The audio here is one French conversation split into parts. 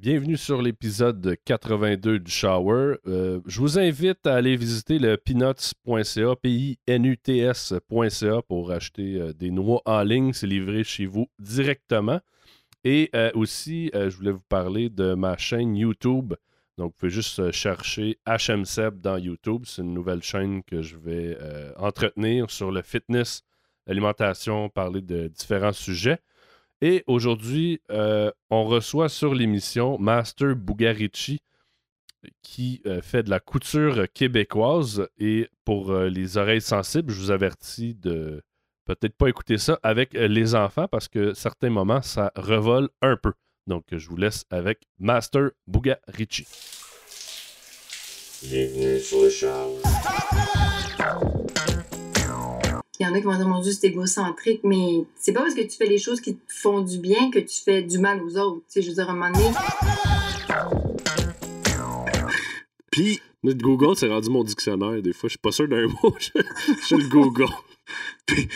Bienvenue sur l'épisode 82 du Shower. Euh, je vous invite à aller visiter le peanuts.ca, P-I-N-U-T-S.ca pour acheter euh, des noix en ligne. C'est livré chez vous directement. Et euh, aussi, je voulais vous parler de ma chaîne YouTube. Donc, vous pouvez juste chercher HMSEB dans YouTube. C'est une nouvelle chaîne que je vais entretenir sur le fitness, l'alimentation, parler de différents sujets. Et aujourd'hui, euh, on reçoit sur l'émission Master Bugarici qui euh, fait de la couture québécoise. Et pour euh, les oreilles sensibles, je vous avertis de peut-être pas écouter ça avec les enfants parce que certains moments, ça revole un peu. Donc, je vous laisse avec Master Bugarici. Bienvenue sur le il y en a qui vont dire, mon Dieu, c'est égocentrique, mais c'est pas parce que tu fais les choses qui te font du bien que tu fais du mal aux autres. Tu sais, je veux dire, à un moment donné. Puis, notre Google, c'est rendu mon dictionnaire. Des fois, je suis pas sûr d'un mot. je, je le Google. Puis.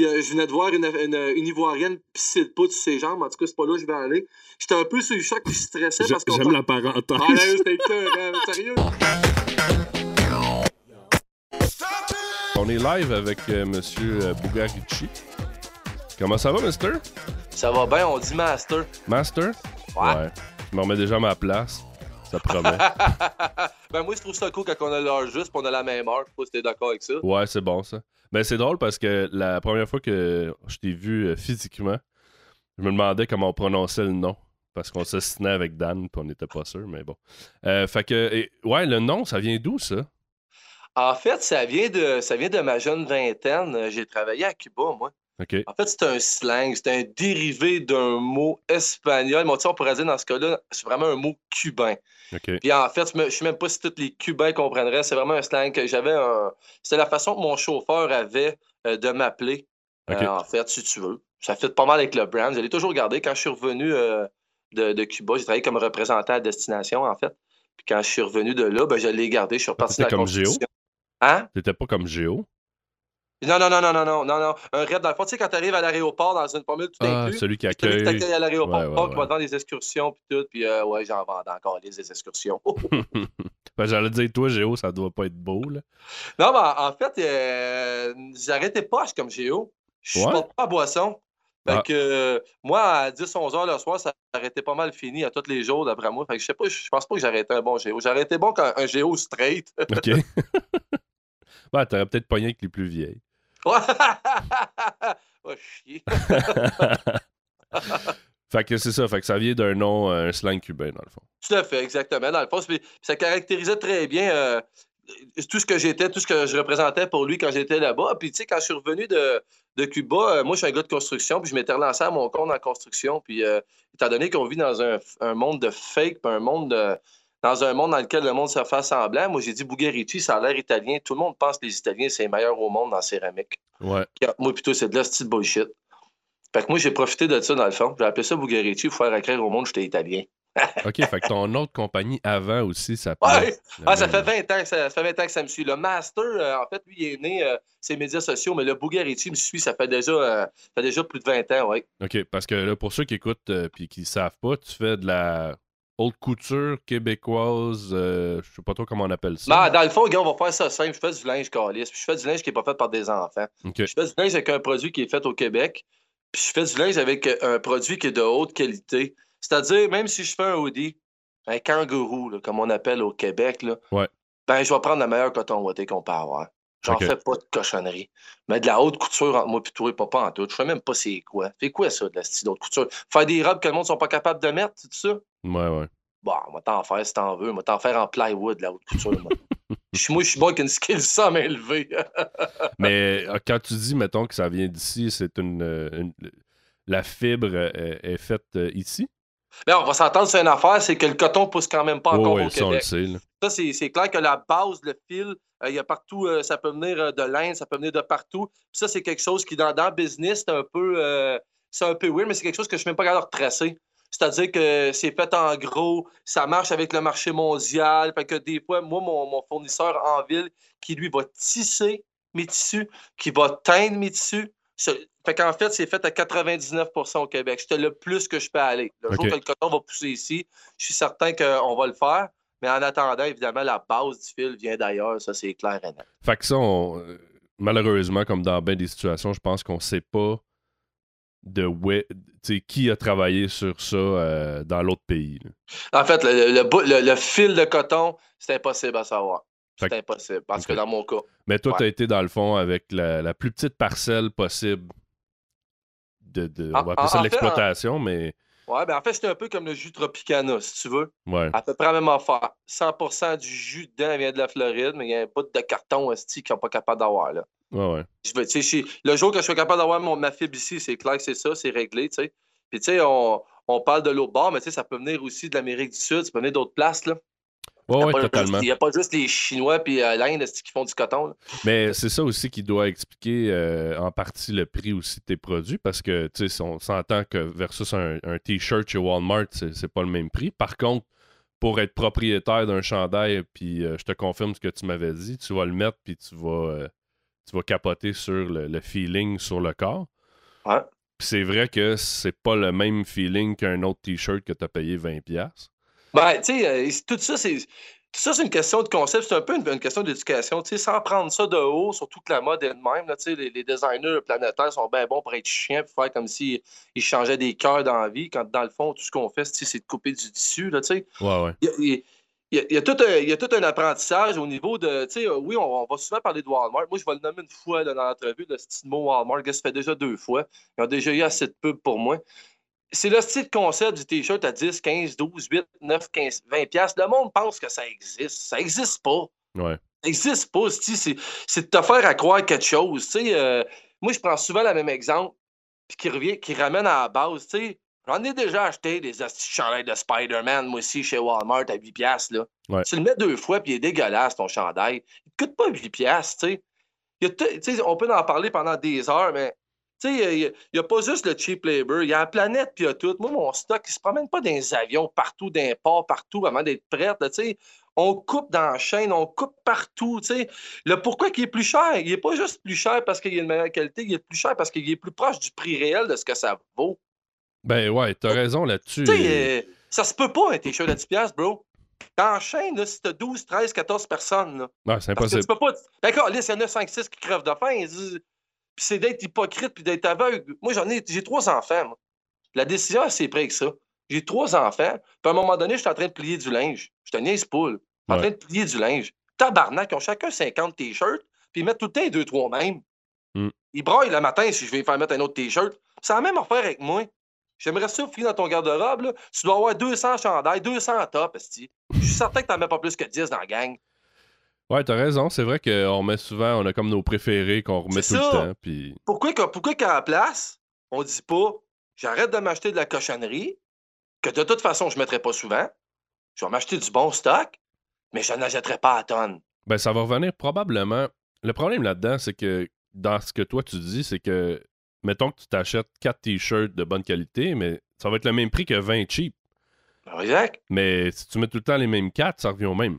Euh, je venais de voir une, une, Ivoirienne pisser le pouce sur ses jambes. En tout cas, c'est pas là que je vais aller. J'étais un peu sur le choc, puis je stressais parce que. J'aime la parenthèse. Ah, là, c'était sérieux. On est live avec M. Euh, Monsieur euh, Bugarici. Comment ça va, Mister? Ça va bien, on dit Master. Master? Ouais. Je me remets déjà à ma place. Ça promet. ben moi, je trouve ça cool quand on a l'heure juste et on a la même heure. Je sais pas si t'es d'accord avec ça. Ouais, c'est bon ça. Ben c'est drôle parce que la première fois que je t'ai vu euh, physiquement, je me demandais comment on prononçait le nom. Parce qu'on s'assinait avec Dan, puis on n'était pas sûr, mais bon. fait que, ouais, le nom, ça vient d'où, ça? En fait, ça vient de, ça vient de ma jeune vingtaine. J'ai travaillé à Cuba, moi. En fait, c'est un slang, c'est un dérivé d'un mot espagnol. Mais on pourrait dire dans ce cas-là, c'est vraiment un mot cubain. Puis en fait, je ne sais même pas si tous les Cubains comprendraient. C'est vraiment un slang que j'avais un. C'était la façon que mon chauffeur avait euh, de m'appeler. Euh, en fait, si tu veux. Ça fait pas mal avec le brand. Je l'ai toujours gardé. Quand je suis revenu euh, de, Cuba, j'ai travaillé comme représentant à destination, en fait. Puis quand je suis revenu de là, ben, je l'ai gardé. Je suis reparti dans la comme Géo? Hein? T'étais pas comme Géo? Non, non, non, non, non, non, non, non. Un rêve dans le fond, tu sais, quand t'arrives à l'aéroport dans une formule tout ah, celui qui accueille. Celui qui à l'aéroport, ouais, ouais, qui va vendre des excursions puis tout, puis euh, ouais, j'en vends encore des excursions. ben, j'allais dire, toi, Géo, ça doit pas être beau, là. Non, mais en fait, euh, j'arrêtais pas comme Géo. Je suis pas à boisson. Fait ah. que moi, à 10-11 heures le soir, ça arrêtait pas mal fini à tous les jours, d'après moi. Fait que je sais pas, je pense pas que j'arrêtais un bon Géo. J'arrêtais bon quand un Géo straight. OK. bah, t'aurais peut-être pogné avec les plus vieilles. oh, chier. fait que c'est ça, fait que ça vient d'un nom, un slang cubain, dans le fond. Tout à fait, exactement. Dans le fond, ça caractérisait très bien euh, tout ce que j'étais, tout ce que je représentais pour lui quand j'étais là-bas. Puis, tu sais, quand je suis revenu de, de Cuba, euh, moi, je suis un gars de construction, puis je m'étais relancé à mon compte en construction. Puis, euh, étant donné qu'on vit dans un, un, monde de fake, puis un monde de, dans un monde dans lequel le monde se fait semblant, moi, j'ai dit Bugarici, ça a l'air italien. Tout le monde pense que les Italiens, c'est les meilleurs au monde en céramique. Ouais. Moi, plutôt, c'est de la style bullshit. Fait que moi, j'ai profité de ça, dans le fond. J'ai appelé ça Bugarici faire écrire au monde j'étais italien. OK, fait que ton autre compagnie avant aussi, ça Ouais. Ah, ça fait 20 ans que ça, fait 20 ans que ça me suit. Le Master, euh, en fait, lui, il est né euh, ses médias sociaux, mais le Bugarici me suit, ça fait déjà, euh, fait déjà plus de 20 ans, oui. OK, parce que là, pour ceux qui écoutent et qui ne savent pas, tu fais de la haute couture québécoise, je sais pas trop comment on appelle ça. Non, dans le fond, gars, on va faire ça simple. Je fais du linge calice, puis je fais du linge qui n'est pas fait par des enfants. Je fais du linge avec un produit qui est fait au Québec, puis je fais du linge avec un produit qui est de haute qualité. C'est-à-dire, même si je fais un hoodie, un kangourou, comme on appelle au Québec, là, ben, je vais prendre la meilleure coton ouaté qu'on peut avoir. J'en fais pas de cochonnerie. Mais de la haute couture entre moi et toi, pas, en tout. Je sais même pas c'est quoi. Fais quoi ça, de la style haute couture? Faire des robes que le monde ne sont pas capables de mettre, c'est ça? Ouais, ouais. Bon, on va t'en faire si t'en veux. On va t'en faire en plywood, la haute couture. moi. moi, je suis bon avec une skill ça élevée. Mais euh, quand tu dis, mettons, que ça vient d'ici, c'est une, euh, La fibre euh, est faite ici? Bien, on va s'entendre sur une affaire, c'est que le coton pousse quand même pas encore au Québec. Ça, c'est clair que la base, le fil, euh, il y a partout, euh, ça peut venir euh, de l'Inde, ça peut venir de partout. ça, c'est quelque chose qui, dans, dans le business, c'est un peu c'est un peu weird, mais c'est quelque chose que je ne suis même pas capable de retracer. C'est-à-dire que c'est fait en gros, ça marche avec le marché mondial. Fait que des fois, moi, mon, mon fournisseur en ville, qui lui va tisser mes tissus, qui va teindre mes tissus, Fait qu'en fait, c'est fait à 99% au Québec. C'était le plus que je peux aller. Le jour que le coton va pousser ici, je suis certain qu'on va le faire. Mais en attendant, évidemment, la base du fil vient d'ailleurs. Ça, c'est clair et net. Fait que ça, euh, malheureusement, comme dans bien des situations, je pense qu'on ne sait pas de qui a travaillé sur ça euh, dans l'autre pays. En fait, le, fil de coton, c'est impossible à savoir. C'est impossible, parce que dans mon cas. Mais toi, tu as été dans le fond avec la, plus petite parcelle possible de, de on va appeler ça l'exploitation, mais. Ouais, ben en fait, c'était un peu comme le jus Tropicana, si tu veux. Ouais. À peu près la même affaire. 100% du jus dedans vient de la Floride, mais il y a un bout de carton qu'ils sont pas capables d'avoir, là. Ouais, ouais. Je veux, le jour que je suis capable d'avoir ma fibre ici, c'est clair que c'est ça, c'est réglé, tu sais. Puis, tu sais, on, on, parle de l'autre bord, mais tu sais, ça peut venir aussi de l'Amérique du Sud, ça peut venir d'autres places, là. Oui, totalement. Il n'y a pas juste les Chinois puis euh, l'Inde qui font du coton. Mais c'est ça aussi qui doit expliquer euh, en partie le prix aussi de tes produits parce que tu sais, on s'entend que versus un, T-shirt chez Walmart, c'est pas le même prix. Par contre, pour être propriétaire d'un chandail, puis euh, je te confirme ce que tu m'avais dit, tu vas le mettre puis tu vas, tu vas capoter sur le, feeling sur le corps. Ouais. c'est vrai que c'est pas le même feeling qu'un autre T-shirt que tu as payé 20$. Ben, tu sais, euh, tout ça, c'est. Tout ça, c'est une question de concept, c'est un peu une, question d'éducation. Sans prendre ça de haut, surtout que la mode est de même. Là, les, les designers planétaires sont bien bons pour être chiants, pour faire comme s'ils changeaient des cœurs dans la vie, quand dans le fond, tout ce qu'on fait, c'est de couper du tissu. Là, ouais, ouais. Il, y a, il, y a, tout un, il y a tout un apprentissage au niveau de. Oui, on, on, va souvent parler de Walmart. Moi, je vais le nommer une fois dans l'entrevue, le style mot Walmart. Ça fait déjà deux fois. Ils ont déjà eu assez de pub pour moi c'est le style concept du t-shirt à 10, 15, 12, 8, 9, 15, 20 pièces. Le monde pense que ça existe. Ça n'existe pas. Ouais. Ça n'existe pas. C'est de te faire à croire quelque chose. Euh, moi, je prends souvent le même exemple qui, revient, qui ramène à la base. J'en ai déjà acheté des chandails de Spider-Man, moi aussi, chez Walmart à 8 pièces. Tu le mets deux fois, puis il est dégueulasse, ton chandail. Il ne coûte pas 8 pièces. On peut en parler pendant des heures, mais tu sais, il n'y a, pas juste le cheap labor, il y a la planète, puis il y a tout. Moi, mon stock, il ne se promène pas dans les avions partout, d'un port partout avant d'être prêt. Tu sais. On coupe dans la chaîne, on coupe partout. Tu sais. Le pourquoi il est plus cher, il n'est pas juste plus cher parce qu'il a une meilleure qualité, il est plus cher parce qu'il est plus proche du prix réel de ce que ça vaut. Ben ouais, t'as raison là-dessus. Tu sais, euh, ça se peut pas un t-shirt à 10$, bro. Dans la chaîne, là, si t'as 12, 13, 14 personnes. Là, ouais, c'est impossible. Tu peux pas... D'accord, là, il y en a 5, 6 qui crèvent de faim puis c'est d'être hypocrite puis d'être aveugle. Moi, j'en ai, j'ai trois enfants. La décision, c'est près que ça. J'ai trois enfants, puis à un moment donné, je suis en train de plier du linge. Je te niaise poule. Je suis en train de plier du linge. Tabarnak, ils ont chacun 50 t-shirts, puis ils mettent tout le temps les deux, trois mêmes. Mm. Ils braillent le matin si je vais faire mettre un autre t-shirt. C'est la même affaire avec moi. J'aimerais ça finir dans ton garde-robe. Tu dois avoir 200 chandails, 200 tops. Je suis certain que tu n'en mets pas plus que 10 dans la gang. Ouais, t'as raison. C'est vrai qu'on met souvent, on a comme nos préférés qu'on remet tout le temps. Puis... Pourquoi, pourquoi qu'à la place, on dit pas j'arrête de m'acheter de la cochonnerie, que de toute façon, je ne mettrai pas souvent. Je vais m'acheter du bon stock, mais je n'achèterai pas à tonne. Ben, ça va revenir probablement. Le problème là-dedans, c'est que dans ce que toi tu dis, c'est que mettons que tu t'achètes 4 t-shirts de bonne qualité, mais ça va être le même prix que 20 cheap. Exact. Mais si tu mets tout le temps les mêmes 4, ça revient au même.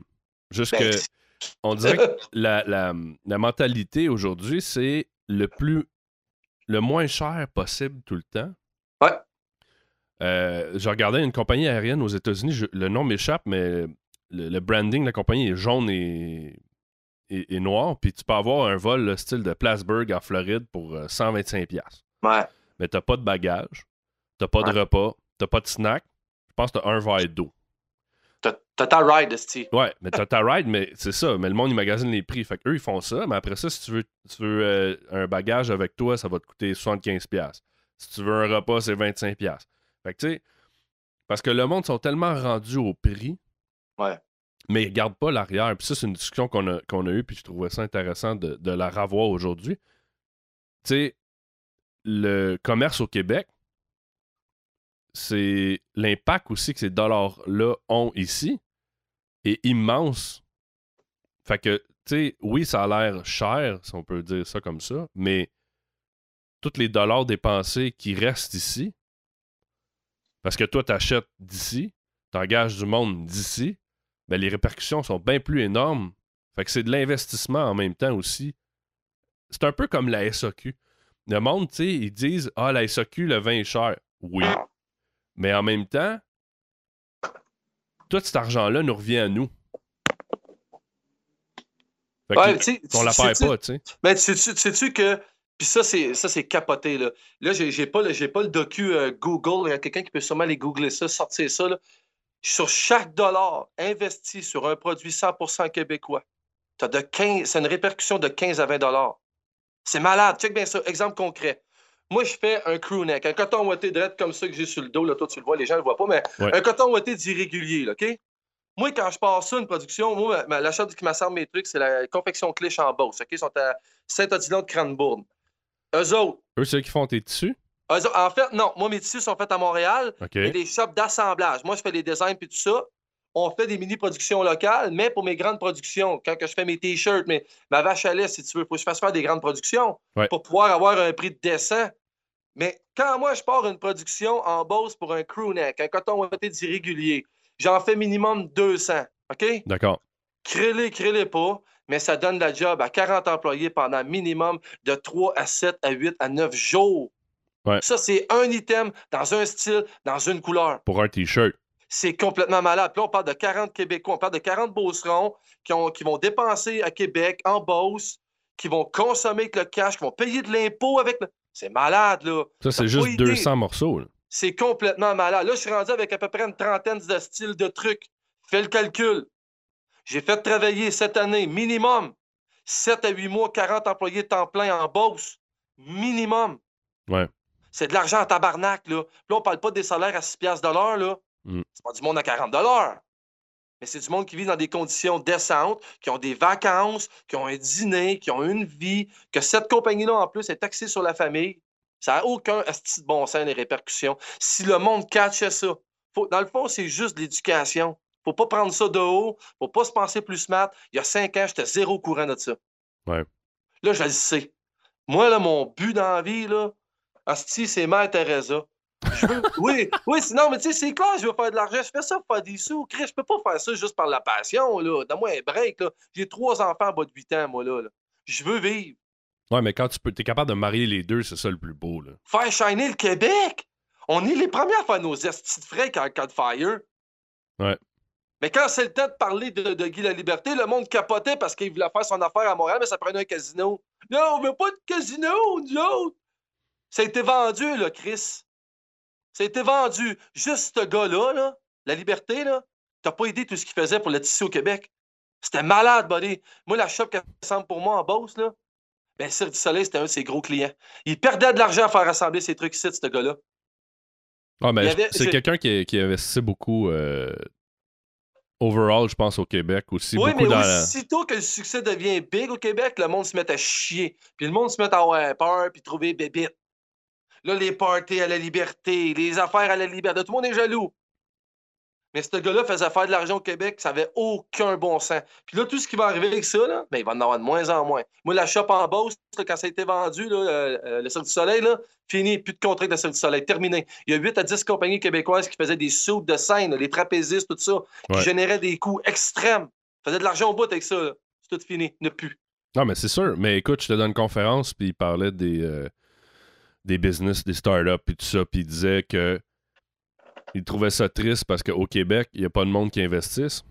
Juste ben, que on dirait que la, la, mentalité aujourd'hui, c'est le plus le moins cher possible tout le temps. Ouais. Euh, je regardais une compagnie aérienne aux États-Unis, le nom m'échappe, mais le, branding de la compagnie est jaune et, et, noir. Puis tu peux avoir un vol le style de Plattsburgh en Floride pour 125$. Euh, ouais. Mais t'as pas de bagages, t'as pas de repas, t'as pas de snack. Je pense que t'as un verre d'eau. T'as ta ride, Esti. Ouais, mais t'as ta ride, mais c'est ça. Mais le monde, il magasine les prix. Fait qu'eux, ils font ça. Mais après ça, si tu veux, tu veux euh, un bagage avec toi, ça va te coûter 75$. Si tu veux un repas, c'est 25$. Fait que tu sais, parce que le monde sont tellement rendus au prix. Ouais. Mais ils gardent pas l'arrière. Puis ça, c'est une discussion qu'on a, qu'on a eue, puis je trouvais ça intéressant de, de la revoir aujourd'hui. Tu sais, le commerce au Québec, c'est l'impact aussi que ces dollars-là ont ici est immense. Fait que, tu sais, oui, ça a l'air cher, si on peut dire ça comme ça, mais tous les dollars dépensés qui restent ici, parce que toi, tu achètes d'ici, tu engages du monde d'ici, ben, les répercussions sont bien plus énormes. Fait que c'est de l'investissement en même temps aussi. C'est un peu comme la SAQ. le monde, tu sais, ils disent Ah, la SAQ, le vin est cher. Oui. Mais en même temps, tout cet argent-là nous revient à nous. Fait Ouais, que- tu sais, on la tu- pas, tu sais. Mais sais-tu que. Puis ça, c'est ça, c'est capoté. Là, là j'ai pas, pas le docu euh, Google. Il y a quelqu'un qui peut sûrement aller googler ça, sortir ça. Là. Sur chaque dollar investi sur un produit 100% québécois, t'as de 15, c'est une répercussion de 15 à 20 dollars. C'est malade. Check bien ça. Exemple concret. Moi, je fais un crew neck, un coton ouaté direct comme ça que j'ai sur le dos. Là, toi, tu le vois, les gens ne le voient pas, mais Ouais. un coton ouaté d'irrégulier, OK? Moi, quand je pars ça, une production, moi, ma- l'achat qui m'assemble mes trucs, c'est la confection Clich en Beauce. OK? Ils sont à Saint-Odilon de Cranbourne. Eux autres, Eux, ceux qui font tes tissus? eux autres- en fait, non, moi, mes tissus sont faits à Montréal. OK. Il y a des shops d'assemblage. Moi, je fais les designs puis tout ça. On fait des mini-productions locales, mais pour mes grandes productions, quand que je fais mes t-shirts, ma vache à lait, si tu veux, faut que je fasse faire des grandes productions Ouais. pour pouvoir avoir un prix décent. Mais quand moi, je pars une production en Beauce pour un crew neck, un coton ouaté d'irrégulier, j'en fais minimum 200. OK? D'accord. Crée-les, crée-les pas, mais ça donne la job à 40 employés pendant minimum de 3 à 7 à 8 à 9 jours. Ouais. Ça, c'est un item dans un style, dans une couleur. Pour un t-shirt. C'est complètement malade. Puis là, on parle de 40 Québécois, on parle de 40 Beaucerons qui, ont- qui vont dépenser à Québec, en Beauce, qui vont consommer avec le cash, qui vont payer de l'impôt avec le... C'est malade, là. Ça, c'est juste idée. 200 morceaux. C'est complètement malade. Là, je suis rendu avec à peu près une trentaine de styles de trucs. Fais le calcul. J'ai fait travailler cette année, minimum, 7 à 8 mois, 40 employés de temps plein en Beauce. Minimum. Ouais. C'est de l'argent en tabarnak, là. Puis là, on parle pas des salaires à 6 piastres de l'heure, là. Mm. C'est pas du monde à 40 Mais c'est du monde qui vit dans des conditions décentes, qui ont des vacances, qui ont un dîner, qui ont une vie, que cette compagnie-là, en plus, est axée sur la famille. Ça n'a aucun asti de bon sens, les répercussions. Si le monde catchait ça, faut- dans le fond, c'est juste l'éducation. Faut pas prendre ça de haut, faut pas se penser plus smart. Il y a cinq ans, j'étais zéro courant de ça. Ouais. Là, je le sais. Moi, là, mon but dans la vie, là, asti, c'est Mère Teresa. Veux- oui, oui, sinon, mais tu sais, c'est clair, je veux faire de l'argent. Je fais ça pour faire des sous. Chris, je peux pas faire ça juste par la passion, là. Donne-moi un break, là. J'ai trois enfants en bas de 8 ans, moi, là. là. Je veux vivre. Ouais, mais quand tu peux, es capable de marier les deux, c'est ça le plus beau. Là. Faire shiner le Québec? On est les premiers à faire nos estis de frais quand de fire. Ouais. Mais quand c'est le temps de parler de, de Guy la Liberté, le monde capotait parce qu'il voulait faire son affaire à Montréal, mais ça prenait un casino. Non, on veut pas de casino, nous autres. Ça a été vendu, là, Chris. Ça a été vendu. Juste ce gars-là, là, la Liberté, là, t'as pas aidé tout ce qu'il faisait pour le tissu au Québec. C'était malade, buddy. Moi, la shop qui ressemble pour moi en Beauce, là, ben, Cirque du Soleil, c'était un de ses gros clients. Il perdait de l'argent à faire rassembler ses trucs ici, ce gars-là. Ah, avait- c'est quelqu'un qui, qui investissait beaucoup euh, overall, je pense, au Québec aussi. Oui, beaucoup mais dans la- aussitôt que le succès devient big au Québec, le monde se met à chier. Puis le monde se met à avoir peur, puis trouver bébite. Là, les parties à la liberté, les affaires à la liberté, tout le monde est jaloux. Mais ce gars-là faisait faire de l'argent au Québec, ça avait aucun bon sens. Puis là, tout ce qui va arriver avec ça, là, ben, il va en avoir de moins en moins. Moi, la shop en Beauce, là, quand ça a été vendu, là, euh, euh, le Cirque du Soleil, là, fini, plus de contrat de Cirque du Soleil, terminé. Il y a 8 à 10 compagnies québécoises qui faisaient des soupes de scène, les trapézistes, tout ça, qui généraient des coûts extrêmes. Faisaient de l'argent au bout avec ça. C'est tout fini, ne plus. Non, mais c'est sûr. Mais écoute, je te donne une conférence, puis il parlait des, euh, des business, des startups, puis tout ça, puis il disait que il trouvait ça triste parce qu'au Québec, il n'y a pas de monde qui investisse.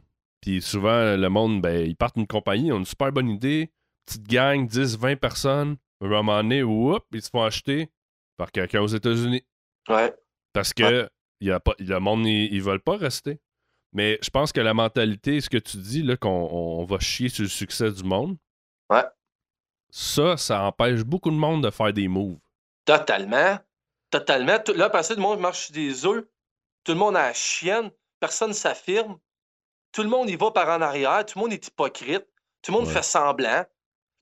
Puis souvent, le monde, ben, ils partent d'une compagnie, ils ont une super bonne idée, petite gang, 10, 20 personnes, à un moment donné, whoop, ils se font acheter par quelqu'un aux États-Unis. Ouais. Parce que y a pas, le monde, ils, ils veulent pas rester. Mais je pense que la mentalité, ce que tu dis, là, qu'on on va chier sur le succès du monde, Ouais. ça, ça empêche beaucoup de monde de faire des moves. Totalement. Totalement. Tout- Là, parce que le monde marche sur des œufs. Tout le monde a la chienne. Personne s'affirme. Tout le monde y va par en arrière. Tout le monde est hypocrite. Tout le monde Ouais. fait semblant.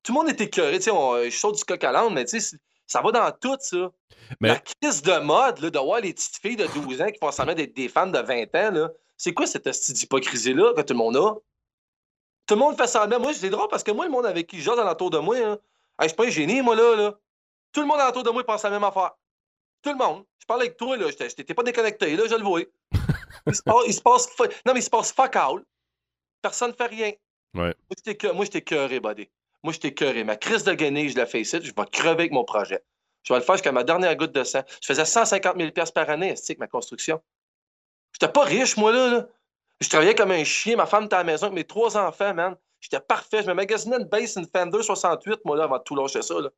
Tout le monde est écœuré. Tu sais, on- je saute du coq à l'âne, mais tu sais, c'est- ça va dans tout, ça. Mais- La crise de mode, là, de voir les petites filles de 12 ans qui font semblant d'être des femmes de 20 ans, là. C'est quoi cette hostie d'hypocrisie-là que tout le monde a? Tout le monde fait semblant. Moi, c'est drôle parce que moi, le monde avec qui je jase alentour de moi, hein, hey, je suis pas un génie, moi, là, là. Tout le monde alentour de moi pense la même affaire. Tout le monde. Je parle avec toi, là. j'étais- T'étais pas déconnecté, là, je le vois. Il se passe, il se passe fa- Non, mais il se passe fuck all. Personne ne fait rien. Ouais. Moi, j'étais cœuré, buddy. Moi, j'étais cœuré. Ma crise de gagner, je la fais ici. Je vais crever avec mon projet. Je vais le faire jusqu'à ma dernière goutte de sang. Je faisais 150 000 par année, avec ma construction. J'étais pas riche, moi, là. Je travaillais comme un chien. Ma femme était à la maison avec mes trois enfants, man. J'étais parfait. Je me magasinais une base, une Fender 68, moi, là, avant de tout lâcher ça, là.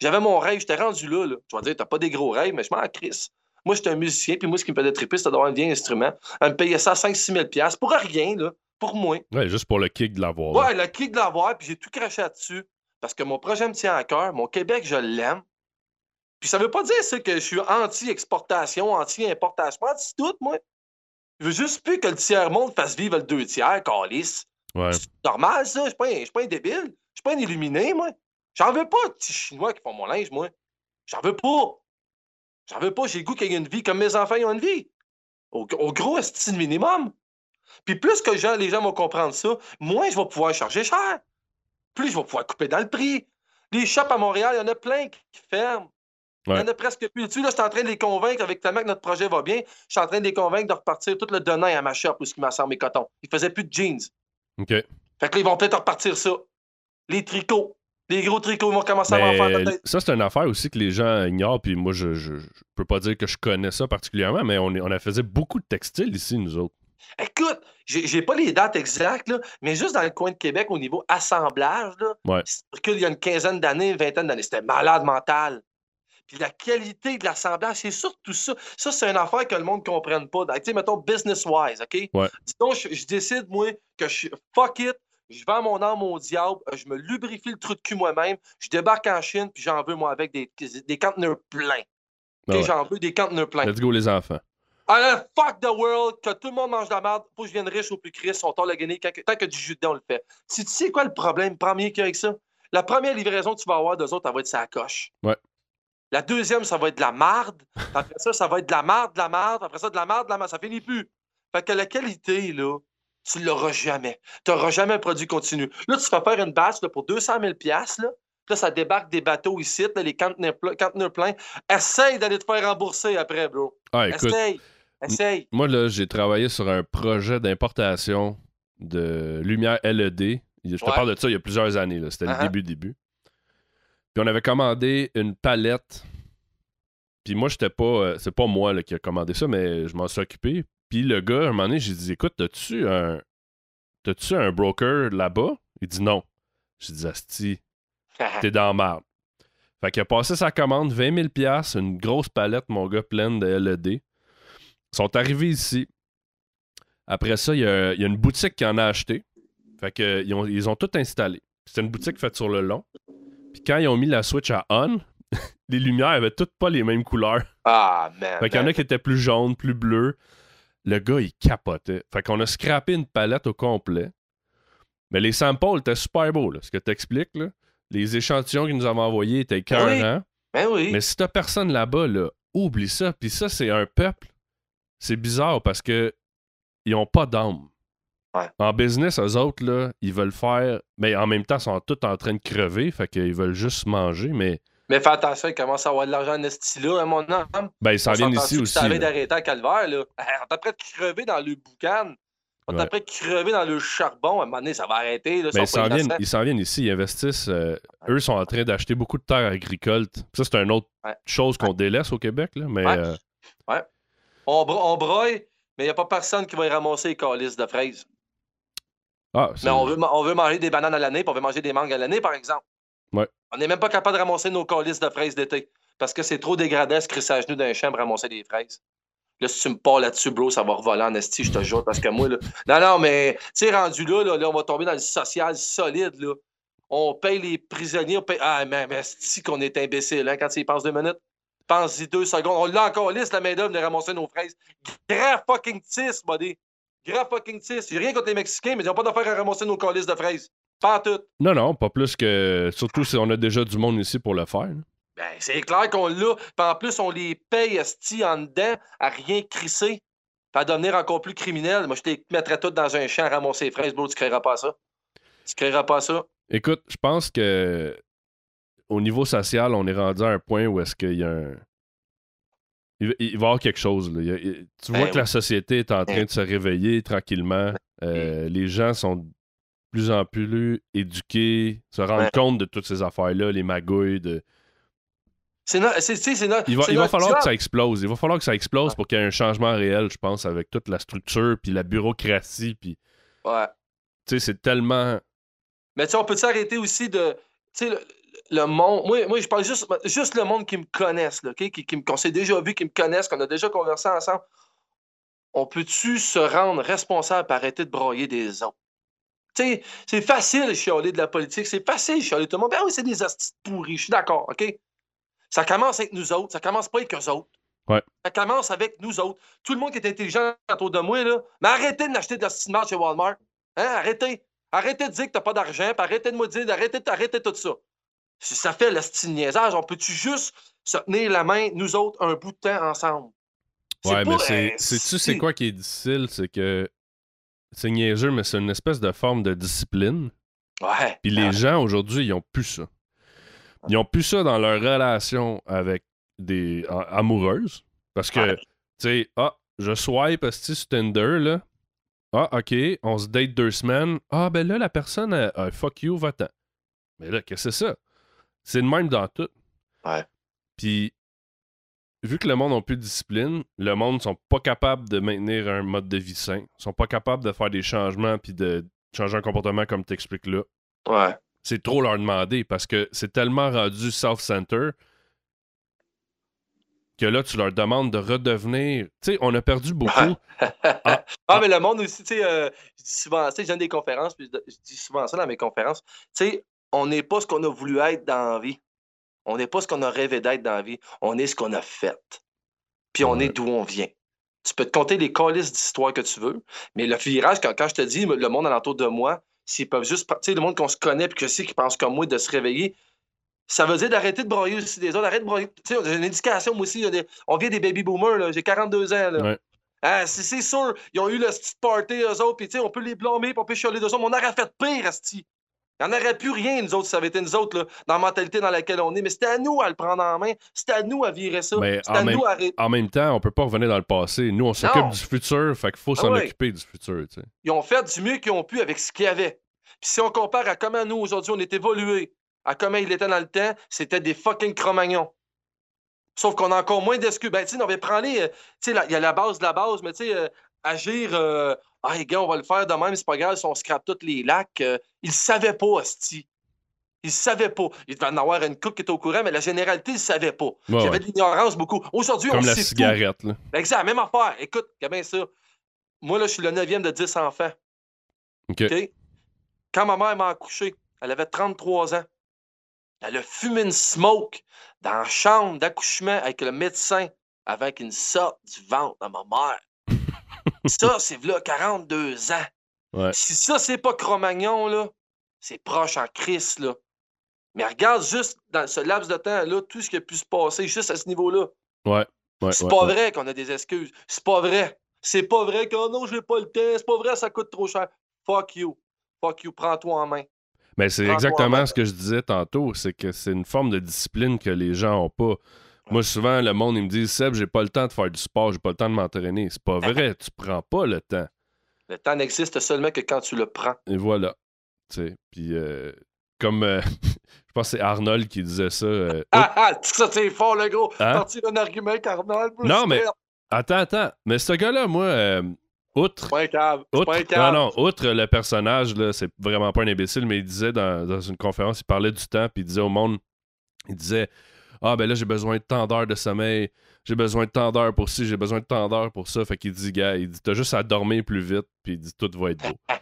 J'avais mon rêve. J'étais rendu là, là. Tu vas dire, t'as pas des gros rêves, mais je m'en crisse. Moi, j'étais un musicien, puis moi, ce qui me faisait triper, c'était d'avoir un vieil instrument. Elle me payait ça 5-6 000 pour rien, là. Pour moi. Ouais, juste pour le kick de l'avoir. Ouais, le kick de l'avoir, puis j'ai tout craché là-dessus. Parce que mon projet me tient à cœur. Mon Québec, je l'aime. Puis ça veut pas dire ça que je suis anti-exportation, anti-importation, anti-tout, moi. Je veux juste plus que le tiers-monde fasse vivre le deux tiers, calice. Ouais. C'est normal, ça. Je suis pas, pas, un débile. Je suis pas un illuminé, moi. J'en veux pas de petits Chinois qui font mon linge, moi. J'en veux pas. J'en veux pas. J'ai le goût qu'il y ait une vie comme mes enfants ont une vie. Au, gros, c'est le minimum. Puis plus que les gens vont comprendre ça, moins je vais pouvoir charger cher. Plus je vais pouvoir couper dans le prix. Les shops à Montréal, il y en a plein qui ferment. Il y en a presque plus. Tu là, je suis en train de les convaincre avec tellement que notre projet va bien. Je suis en train de les convaincre de repartir tout le donné à ma shop où ce qui m'assemble mes cotons. Ils faisaient plus de jeans. OK. Fait que là, ils vont peut-être repartir ça. Les tricots. Les gros tricots, vont commencer à en faire peut-être. Ça, c'est une affaire aussi que les gens ignorent. Puis moi, je, je, peux pas dire que je connais ça particulièrement, mais on, on a faisait beaucoup de textiles ici, nous autres. Écoute, j'ai pas les dates exactes, là, mais juste dans le coin de Québec, au niveau assemblage, là, ouais. il y a une quinzaine d'années, une vingtaine d'années, c'était malade mental. Puis la qualité de l'assemblage, c'est surtout ça. Ça, c'est une affaire que le monde ne comprenne pas. Tu sais, mettons, business-wise, OK? Ouais. Disons, je, décide, moi, que je fuck it, je vends mon âme au diable, je me lubrifie le trou de cul moi-même, je débarque en Chine, puis j'en veux, moi, avec des, des conteneurs pleins. Ah J'en veux des conteneurs pleins. Let's go, les enfants. Alors, fuck the world, que tout le monde mange de la merde, faut que je vienne riche au plus Christ, on t'a le gagner, tant que du jus dedans, on le fait. Si tu sais quoi le problème premier qu'il y a avec ça? La première livraison que tu vas avoir d'eux autres, elle va être sa coche. Ouais. La deuxième, ça va être de la marde. Après ça, ça va être de la marde, de la marde. Après ça, de la marde, de la marde. Ça finit plus. Fait que la qualité, là, tu l'auras jamais. Tu n'auras jamais un produit continu. Là, tu fais faire une batch pour 200 000 là. Là, ça débarque des bateaux ici, là, les conteneurs pleins. Essaye d'aller te faire rembourser après, bro. Ah, écoute, Essaye. Essaye. Moi, là, j'ai travaillé sur un projet d'importation de lumière LED. Je te parle de ça il y a plusieurs années. C'était le uh-huh. début, début. Puis on avait commandé une palette. Puis moi, j'étais pas. Euh, c'est pas moi là, qui a commandé ça, mais je m'en suis occupé. Puis le gars, à un moment donné, j'ai dit Écoute, t'as-tu un. T'as-tu un broker là-bas? Il dit non. J'ai dit Asti, t'es dans marde. Fait qu'il a passé sa commande, 20 000 une grosse palette, mon gars, pleine de LED. Ils sont arrivés ici. Après ça, il y, a, une boutique qui en a acheté. Fait que, ils, ont, ils ont tout installé. C'était une boutique faite sur le long. Puis quand ils ont mis la Switch à on, les lumières avaient toutes pas les mêmes couleurs. Ah, man. Fait qu'il y en a qui étaient plus jaunes, plus bleus. Le gars, il capotait. Fait qu'on a scrappé une palette au complet. Mais les samples étaient super beaux, là, ce que t'expliques, là. Les échantillons qu'ils nous avaient envoyés étaient carrément. Ben oui. Mais si t'as personne là-bas, là, oublie ça. Puis ça, c'est un peuple c'est bizarre parce que ils ont pas d'âme. En business, eux autres, là, ils veulent faire. Mais en même temps, ils sont tous en train de crever, fait qu'ils veulent juste manger, mais. Mais fais attention, ils commencent à avoir de l'argent en style-là, hein, mon âme. Ben, ils s'en viennent ici aussi. Tu d'arrêter à Calvaire, là? On est prêt de crever dans le boucan. On est prêt de crever dans le charbon. À un moment donné, ça va arrêter. Là, ben, ils s'en viennent, ici, ils investissent. Euh, eux sont en train d'acheter beaucoup de terres agricoles. Ça, c'est une autre chose qu'on délaisse au Québec, là, mais. ouais. Euh, on, on broye, mais il n'y a pas personne qui va y ramasser les calices de fraises. Ah, mais on veut, on veut manger des bananes à l'année, puis on veut manger des mangues à l'année, par exemple. On n'est même pas capable de ramasser nos calices de fraises d'été. Parce que c'est trop dégradant ce crisser à genoux d'un champ pour ramasser des fraises. Là, si tu me parles là-dessus, bro, ça va revoler en esti, je te jure, parce que moi, là. Non, non, mais, tu sais, rendu là, là, on va tomber dans le social solide, là. On paye les prisonniers, on paye. Ah, mais, mais esti qu'on est imbécile, hein, quand tu y penses deux minutes. Pense-y deux secondes. On l'a encore liste, la main-d'œuvre de ramasser nos fraises. Grand fucking tis, buddy. Grand fucking tis. J'ai rien contre les Mexicains, mais ils n'ont pas d'affaire à ramasser nos colis de fraises. Pas tout. Non, non, pas plus que. Surtout si on a déjà du monde ici pour le faire. Ben, c'est clair qu'on l'a. Puis en plus, on les paye esti en dedans à rien crisser. à devenir encore plus criminel. Moi, je te mettrais tout dans un champ à ramasser les fraises, bro. Tu créeras pas ça. Tu créeras pas ça. Écoute, je pense que au niveau social, on est rendu à un point où est-ce qu'il y a un. Il, va y avoir quelque chose. tu vois ben que la société est en train de se réveiller tranquillement. Euh, les gens sont plus en plus éduqués, se rendent compte de toutes ces affaires-là, les magouilles. De... C'est il va, il va falloir que ça explose. Il va falloir que ça explose pour qu'il y ait un changement réel, je pense, avec toute la structure, puis la bureaucratie, puis... Ouais. Tu sais, c'est tellement... Mais tu sais, on peut s'arrêter aussi de... Tu sais, le, monde... Moi, moi, je parle juste, juste le monde qui me connaisse, là, qui, qui, qu'on s'est déjà vu, qui me connaissent, qu'on a déjà conversé ensemble. On peut-tu se rendre responsable pour arrêter de broyer des autres? C'est facile de chialer de la politique, c'est facile de chialer tout le monde. Ben oui, c'est des astuces pourris, je suis d'accord, OK? Ça commence avec nous autres, ça commence pas avec eux autres. Ouais. Ça commence avec nous autres. Tout le monde qui est intelligent autour de moi, là, mais arrêtez de l'acheter de la chez Walmart. Hein? Arrêtez. Arrêtez de dire que t'as pas d'argent, arrêtez de me dire, arrêtez, arrêtez tout ça. Ça fait le style niaisage, on peut-tu juste se tenir la main, nous autres, un bout de temps ensemble? Ouais, mais c'est. Sais-tu, c'est quoi qui est difficile? C'est que c'est niaiseux, mais c'est une espèce de forme de discipline. Ouais. Puis les gens aujourd'hui, ils ont plus ça. Ils ont plus ça dans leur relation avec des amoureuses. Parce que, tu sais, ah, je swipe sur Tinder, là. Ah, OK, on se date deux semaines. Ah, ben là, la personne, a, fuck you, va-t'en. Mais là, qu'est-ce que c'est ça? C'est le même dans tout. Ouais. Puis vu que le monde n'a plus de discipline, le monde ne sont pas capables de maintenir un mode de vie sain, Ils sont pas capables de faire des changements puis de changer un comportement comme tu expliques là. Ouais. C'est trop leur demander parce que c'est tellement rendu self-center que là, tu leur demandes de redevenir. Tu sais, on a perdu beaucoup. ah, ah, mais le monde aussi, tu sais, euh, je dis souvent, tu sais, je donne des conférences, puis je dis souvent ça dans mes conférences. Tu sais, on n'est pas ce qu'on a voulu être dans la vie. On n'est pas ce qu'on a rêvé d'être dans la vie. On est ce qu'on a fait. Puis on est d'où on vient. Tu peux te compter les colis d'histoire que tu veux, mais le virage, quand, quand je te dis le monde alentour de moi, s'ils peuvent juste, tu sais, le monde qu'on se connaît puis que sais qui pense comme moi, de se réveiller, ça veut dire d'arrêter de broyer aussi des autres, arrêter de broyer. Tu sais, une éducation, moi aussi, on vient des baby boomers, j'ai 42 ans. Là. Ah, c'est sûr, ils ont eu le petit party, eux autres, puis on peut les blâmer, puis on peut chialer d'eux autres, mais on aurait fait pire, Asti. Il n'y en aurait plus rien, nous autres, ça avait été nous autres, là, dans la mentalité dans laquelle on est. Mais c'était à nous à le prendre en main. C'était à nous à virer ça. Mais en, même, en même temps, on peut pas revenir dans le passé. Nous, on s'occupe du futur, fait qu'il faut ah s'en occuper du futur. Ils ont fait du mieux qu'ils ont pu avec ce qu'il y avait. Puis si on compare à comment nous, aujourd'hui, on est évolué, à comment il était dans le temps, c'était des fucking cromagnons. Sauf qu'on a encore moins d'excuses. Ben, tu sais, on va prendre les. Tu sais, il y a la base de la base, mais tu sais, euh, agir. Euh, ah, les gars, on va le faire de même, c'est pas grave si on scrape tous les lacs. Euh, ils ne savaient pas, Asti. Ils ne savaient pas. Il devait en avoir une coupe qui était au courant, mais la généralité, ils ne savaient pas. Il y avait de l'ignorance beaucoup. Aujourd'hui, on sait Comme la cigarette, là. Ben, exact, même affaire. Écoute, a bien ça. Moi, là, je suis le neuvième de 10 enfants. OK. Quand ma mère m'a accouché, elle avait 33 ans. Elle a fumé une smoke dans la chambre d'accouchement avec le médecin avant qu'il ne sorte du ventre de ma mère. Ça, c'est là 42 ans. Si ça, c'est pas Cro-Magnon, là, c'est proche en crise, là. Mais regarde juste dans ce laps de temps-là, tout ce qui a pu se passer juste à ce niveau-là. Ouais. c'est pas vrai qu'on a des excuses. C'est pas vrai. C'est pas vrai que oh non, j'ai pas le temps. C'est pas vrai, ça coûte trop cher. Fuck you. Fuck you. Prends-toi en main. Mais c'est exactement ce que je disais tantôt. C'est que c'est une forme de discipline que les gens ont pas. Moi, souvent, le monde, il me dit Seb, j'ai pas le temps de faire du sport, j'ai pas le temps de m'entraîner. C'est pas vrai, tu prends pas le temps. Le temps n'existe seulement que quand tu le prends. Et voilà. Tu sais, puis euh, comme euh, je pense que c'est Arnold qui disait ça. Euh, ah, ah, ça c'est fort, le gros. Hein? un argument qu'Arnold. Non, mais attends, attends. Mais ce gars-là, moi, outre. Pas un. Outre, non, non, outre le personnage, là, c'est vraiment pas un imbécile, mais il disait dans, dans une conférence, il parlait du temps, puis il disait au monde, il disait ah, ben là, j'ai besoin de tant d'heures de sommeil, j'ai besoin de tant d'heures pour ci, j'ai besoin de tant d'heures pour ça. Fait qu'il dit, gars, il dit, t'as juste à dormir plus vite, puis il dit, tout va être beau.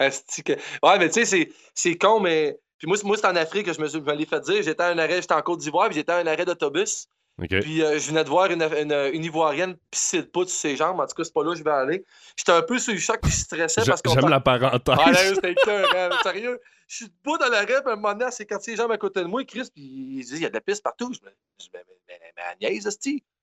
ouais, mais tu sais, c'est con, mais. Puis moi, c'est en Afrique que je me, suis, l'ai fait dire. J'étais à un arrêt, j'étais en Côte d'Ivoire, puis j'étais à un arrêt d'autobus. Puis euh, je venais de voir une, une, Ivoirienne pisser de poudre sur ses jambes. En tout cas, c'est pas là que je vais aller. J'étais un peu sur le choc, puis je stressais parce que. J'aime la parenthèse. Ah, c'était cœur, sérieux je suis debout dans puis à un moment donné, c'est quand ses jambes à côté de moi, Chris, puis il dit, il y a de la piste partout. Je me dis, mais, mais, mais, mais Agnès,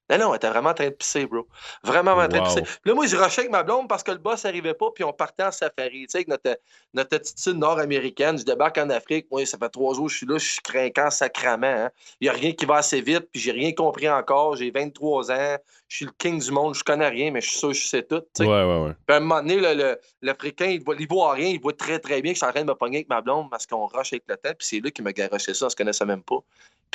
non, non, elle était vraiment en train de pisser, bro. Vraiment en train de pisser. Puis là, moi, je rushais avec ma blonde parce que le boss n'arrivait pas, puis on partait en safari. Tu sais, avec notre, notre attitude nord-américaine, je débarque en Afrique. Moi, ça fait trois jours que je suis là, je suis craquant sacrament. Hein. Il n'y a rien qui va assez vite, puis j'ai rien compris encore. J'ai 23 ans, je suis le king du monde, je connais rien, mais je suis sûr que je sais tout. Ouais, ouais, ouais. Puis à un moment donné, l'Africain, il, voit, il voit rien, il voit très, très bien que je suis en train de me pogner avec ma blonde parce qu'on rush avec le temps, puis c'est lui qui m'a garoché ça, on se connaissait même pas.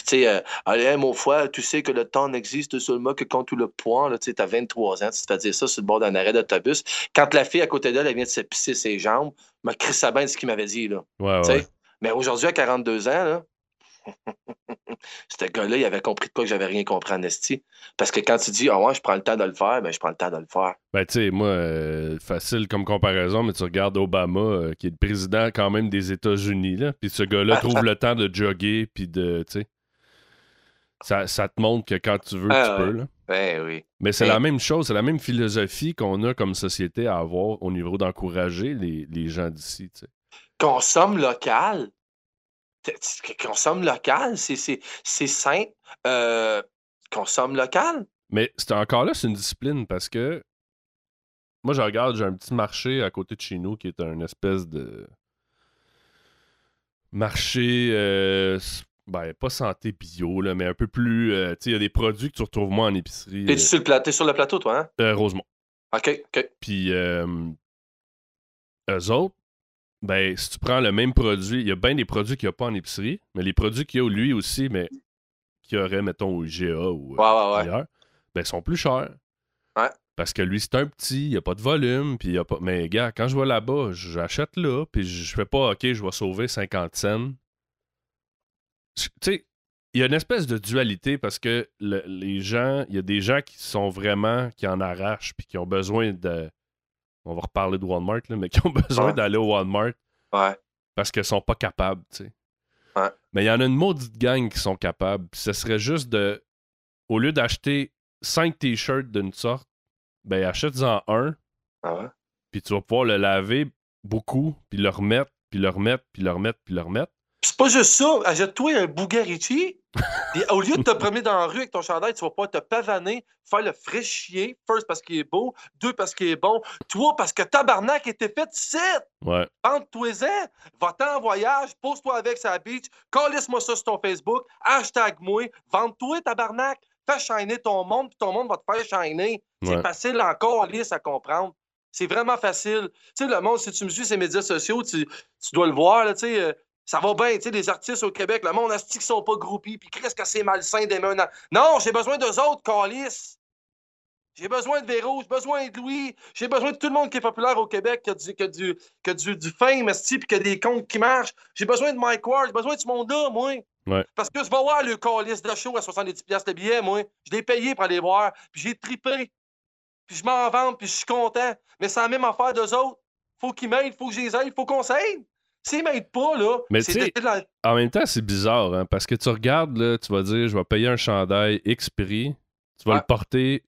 Puis, tu sais, euh, allez, mon frère, tu sais que le temps n'existe seulement que quand tu le points. Tu sais, as 23 ans, tu te fais dire ça sur le bord d'un arrêt d'autobus. Quand la fille à côté d'elle, elle vient de se pisser ses jambes, m'a crié ça bien ce qu'il m'avait dit. Là. Ouais, ouais. Mais aujourd'hui, à 42 ans, là, ce gars-là, il avait compris de quoi que j'avais rien compris en esti. Parce que quand tu dis, ah ouais, je prends le temps de le faire, ben je prends le temps de le faire. Ben, tu sais, moi, euh, facile comme comparaison, mais tu regardes Obama, euh, qui est le président quand même des États-Unis, là. Puis ce gars-là ah, trouve le temps de jogger, puis de, tu sais. Ça, ça, te montre que quand tu veux, ah, tu peux, là. Ben oui. Mais c'est la même chose, c'est la même philosophie qu'on a comme société à avoir au niveau d'encourager les, les gens d'ici, tu sais. Consomme local consomme local, c'est simple. Euh, consomme local. Mais c'est encore là, c'est une discipline parce que moi, je regarde, j'ai un petit marché à côté de chez nous qui est un espèce de marché, euh, ben, pas santé bio, là, mais un peu plus. Euh, tu sais, il y a des produits que tu retrouves moins en épicerie. T'es sur, le sur le plateau, toi, hein? Rosemont. OK, OK. Puis, eux autres, ben, si tu prends le même produit, il y a bien des produits qu'il n'y a pas en épicerie, mais les produits qu'il y a lui aussi, mais qu'il y aurait, mettons, au IGA ou ailleurs, ben, sont plus chers. Ouais. Parce que lui, c'est un petit, il n'y a pas de volume, puis il a pas. Mais gars, quand je vais là-bas, j'achète là, puis je fais pas, OK, je vais sauver 50 cents. Tu sais, il y a une espèce de dualité parce que les gens, il y a des gens qui sont vraiment, qui en arrachent, puis qui ont besoin de on va reparler de Walmart, là, mais qui ont besoin d'aller au Walmart parce qu'ils sont pas capables, tu sais. Mais il y en a une maudite gang qui sont capables. ce serait juste de. Au lieu d'acheter 5 t-shirts d'une sorte, ben achète-en un. Ah puis tu vas pouvoir le laver beaucoup, puis le remettre, puis le remettre, puis le remettre, puis le remettre. C'est pas juste ça. Achète-toi un Bugarici. Et au lieu de te promener dans la rue avec ton chandail, tu vas pas te pavaner, faire le fraîchier. First, parce qu'il est beau. Deux, parce qu'il est bon. Trois, parce que tabarnak était fait ici. Ouais. Vente-toi-en. Va-t'en en voyage. Pose-toi avec sa beach. Calisse-moi ça sur ton Facebook. Hashtag moi. Vente-toi, tabarnak. Fais shiner ton monde, puis ton monde va te faire shiner. C'est facile encore, lisse à comprendre. C'est vraiment facile. Tu sais, le monde, si tu me suis les médias sociaux, tu, tu dois le voir, là, tu sais, euh, ça va bien, tu sais, les artistes au Québec, le monde qui sont pas groupis, puis qu'est-ce que c'est malsain d'aimer un... Non, j'ai besoin d'eux autres, Calis. J'ai besoin de Véro, j'ai besoin de Louis, j'ai besoin de tout le monde qui est populaire au Québec, qui a du, qui a du, qui a du, du fame, puis qui a des comptes qui marchent. J'ai besoin de Mike Ward, j'ai besoin de ce monde-là, moi. Parce que je vais voir le Calis de show à 70$ de billets, moi. Je l'ai payé pour aller voir, puis j'ai tripé. Puis je m'en vends, puis je suis content. Mais c'est la même affaire d'eux autres. Faut qu'ils m'aident, faut que je les aide, faut qu'on s'aide. S'ils m'aident pas, là. Mais sais, en même temps, c'est bizarre, hein, parce que tu regardes, là, tu vas dire, je vais payer un chandail X prix, tu vas le porter,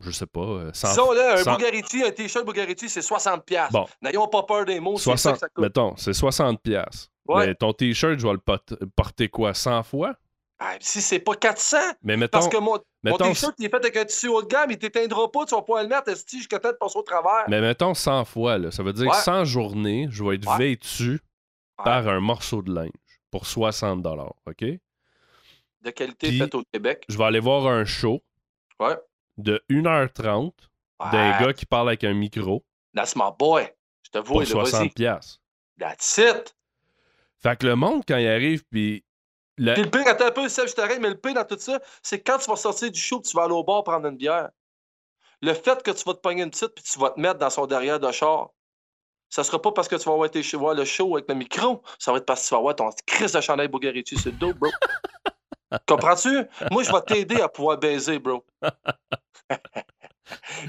je sais pas, 100 euh, Disons, là, un Bugarici, un t-shirt Bugarici, c'est 60$. Bon. N'ayons pas peur des mots, 60, c'est ça que ça coûte. Mettons, c'est 60$. Ouais. Mais ton t-shirt, je vais le porter quoi, 100 fois? Ah, si c'est pas 400, mais mettons, parce que mon, t-shirt il est fait avec un tissu haut de gamme, il t'éteindra pas, tu vas pas le mettre, si jusqu'à peut-être passer au travers. Mais mettons 100 fois, là, ça veut dire que 100 journées, je vais être vêtu par un morceau de linge pour 60 OK? De qualité faite au Québec. Je vais aller voir un show de 1h30 d'un gars qui parle avec un micro. That's my boy. Je te vois, pour 60 pièces. That's it. Fait que le monde, quand il arrive, puis le... Puis le pire, attends un peu, Seb, je t'arrête, mais le pire dans tout ça, c'est quand tu vas sortir du show tu vas aller au bar prendre une bière. Le fait que tu vas te pogner une petite puis tu vas te mettre dans son derrière de char, ça sera pas parce que tu vas voir le show avec le micro, ça va être parce que tu vas avoir ton crise de chandail Bugarici sur le dos, bro. Comprends-tu? Moi, je vais t'aider à pouvoir baiser, bro.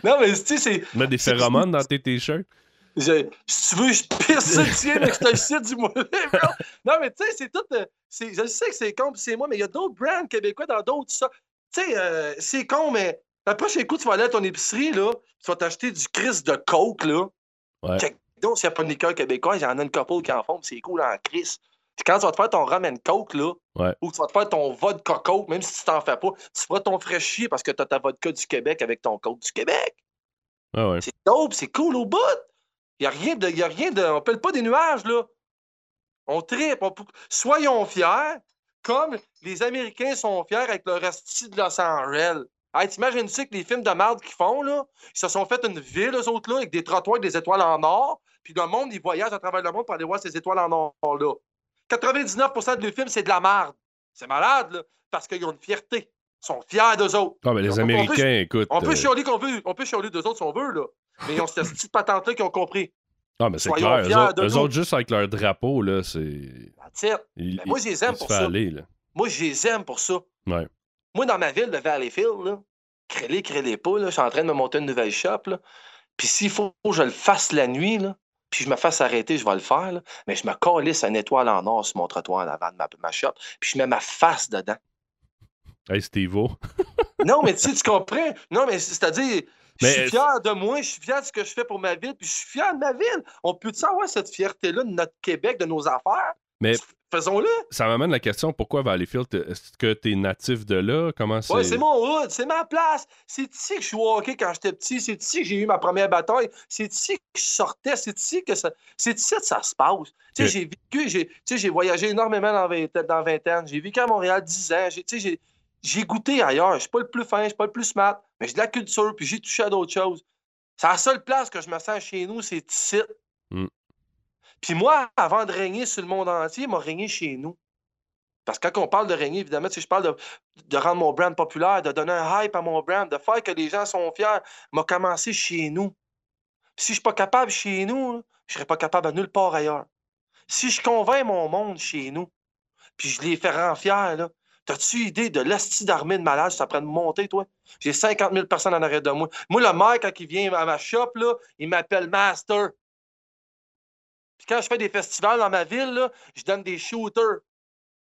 non, mais tu sais, c'est. Mets des phéromones dans tes t-shirts? Je, si tu veux, je pisse sur le tien, mais je te le cite du mauvais, bro. Non, mais tu sais, c'est tout. Euh, je sais que c'est con, c'est moi, mais il y a d'autres brands québécois dans d'autres. Tu sais, euh, c'est con, mais la prochaine coup, tu vas aller à ton épicerie, là, tu vas t'acheter du Chris de Coke, là. Ouais. Donc, s'il n'y a pas de liqueur québécois, j'en ai une couple qui en font, c'est cool en Chris. Puis quand tu vas te faire ton ramen coke, là, ou tu vas te faire ton vodka coke, même si tu t'en fais pas, tu feras ton fraîchier parce que tu as ta vodka du Québec avec ton coke du Québec. ouais. C'est dope, c'est cool au bout. Il n'y a rien de. Y a rien de on pèle pas des nuages, là. On tripe. soyons fiers, comme les Américains sont fiers avec le reste de Los Angeles. Hey, t'imagines-tu que les films de merde qu'ils font, là, ils se sont fait une ville, eux autres, là, avec des trottoirs avec des étoiles en or, puis le monde, ils voyagent à travers le monde pour aller voir ces étoiles en or-là. 99% de films, c'est de la merde. C'est malade, là, parce qu'ils ont une fierté. Ils sont fiers d'eux autres. Ah, mais les Américains, écoute. On peut euh, chialer qu'on veut, on peut chialer d'eux autres si on veut, là. Mais ils ont cette petite patente-là qu'ils ont compris. Ah, mais c'est clair. Eux autres, eux autres, juste avec leur drapeau, là, c'est. Ben, moi, je les aime pour ça. Moi, je les aime pour ça. Ouais. Moi, dans ma ville de Valleyfield, là, crée-les, crée-les pas, là, je suis en train de me monter une nouvelle shop, là. Puis s'il faut que je le fasse la nuit, là, puis je me fasse arrêter, je vais le faire, là, mais je me calisse une étoile en or sur mon trottoir en avant de ma, ma shop, puis je mets ma face dedans. Hey, steve non, mais tu sais, tu comprends? Non, mais c'est-à-dire, je suis fier de moi, je suis fier de ce que je fais pour ma ville, puis je suis fier de ma ville. On peut savoir cette fierté-là de notre Québec, de nos affaires? Mais faisons-le. Ça m'amène la question pourquoi Valleyfield Est-ce que tu es natif de là? Comment c'est Ouais, c'est mon hood, c'est ma place. C'est ici que je suis hockey quand j'étais petit, c'est ici que j'ai eu ma première bataille, c'est ici que je sortais, c'est ici que ça c'est ici que ça se passe. Tu sais, j'ai vécu, j'ai j'ai voyagé énormément dans, 20, dans vingtaine, j'ai vécu à Montréal 10 ans, j'ai j'ai goûté ailleurs. Je suis pas le plus fin, je suis pas le plus smart, mais j'ai de la culture, puis j'ai touché à d'autres choses. C'est la seule place que je me sens chez nous, c'est ici. Mm. Puis moi, avant de régner sur le monde entier, m'a régné chez nous. Parce que quand on parle de régner, évidemment, si je parle de, rendre mon brand populaire, de donner un hype à mon brand, de faire que les gens sont fiers, m'a commencé chez nous. si je ne suis pas capable chez nous, je ne serais pas capable à nulle part ailleurs. Si je convainc mon monde chez nous, puis je les fais rendre fiers, là, T'as-tu idée de l'asti d'armée de malade, ça prend de monter, toi? J'ai 50 000 personnes en arrière de moi. Moi, le maire, quand il vient à ma shop, là, il m'appelle Master. Puis quand je fais des festivals dans ma ville, je donne des shooters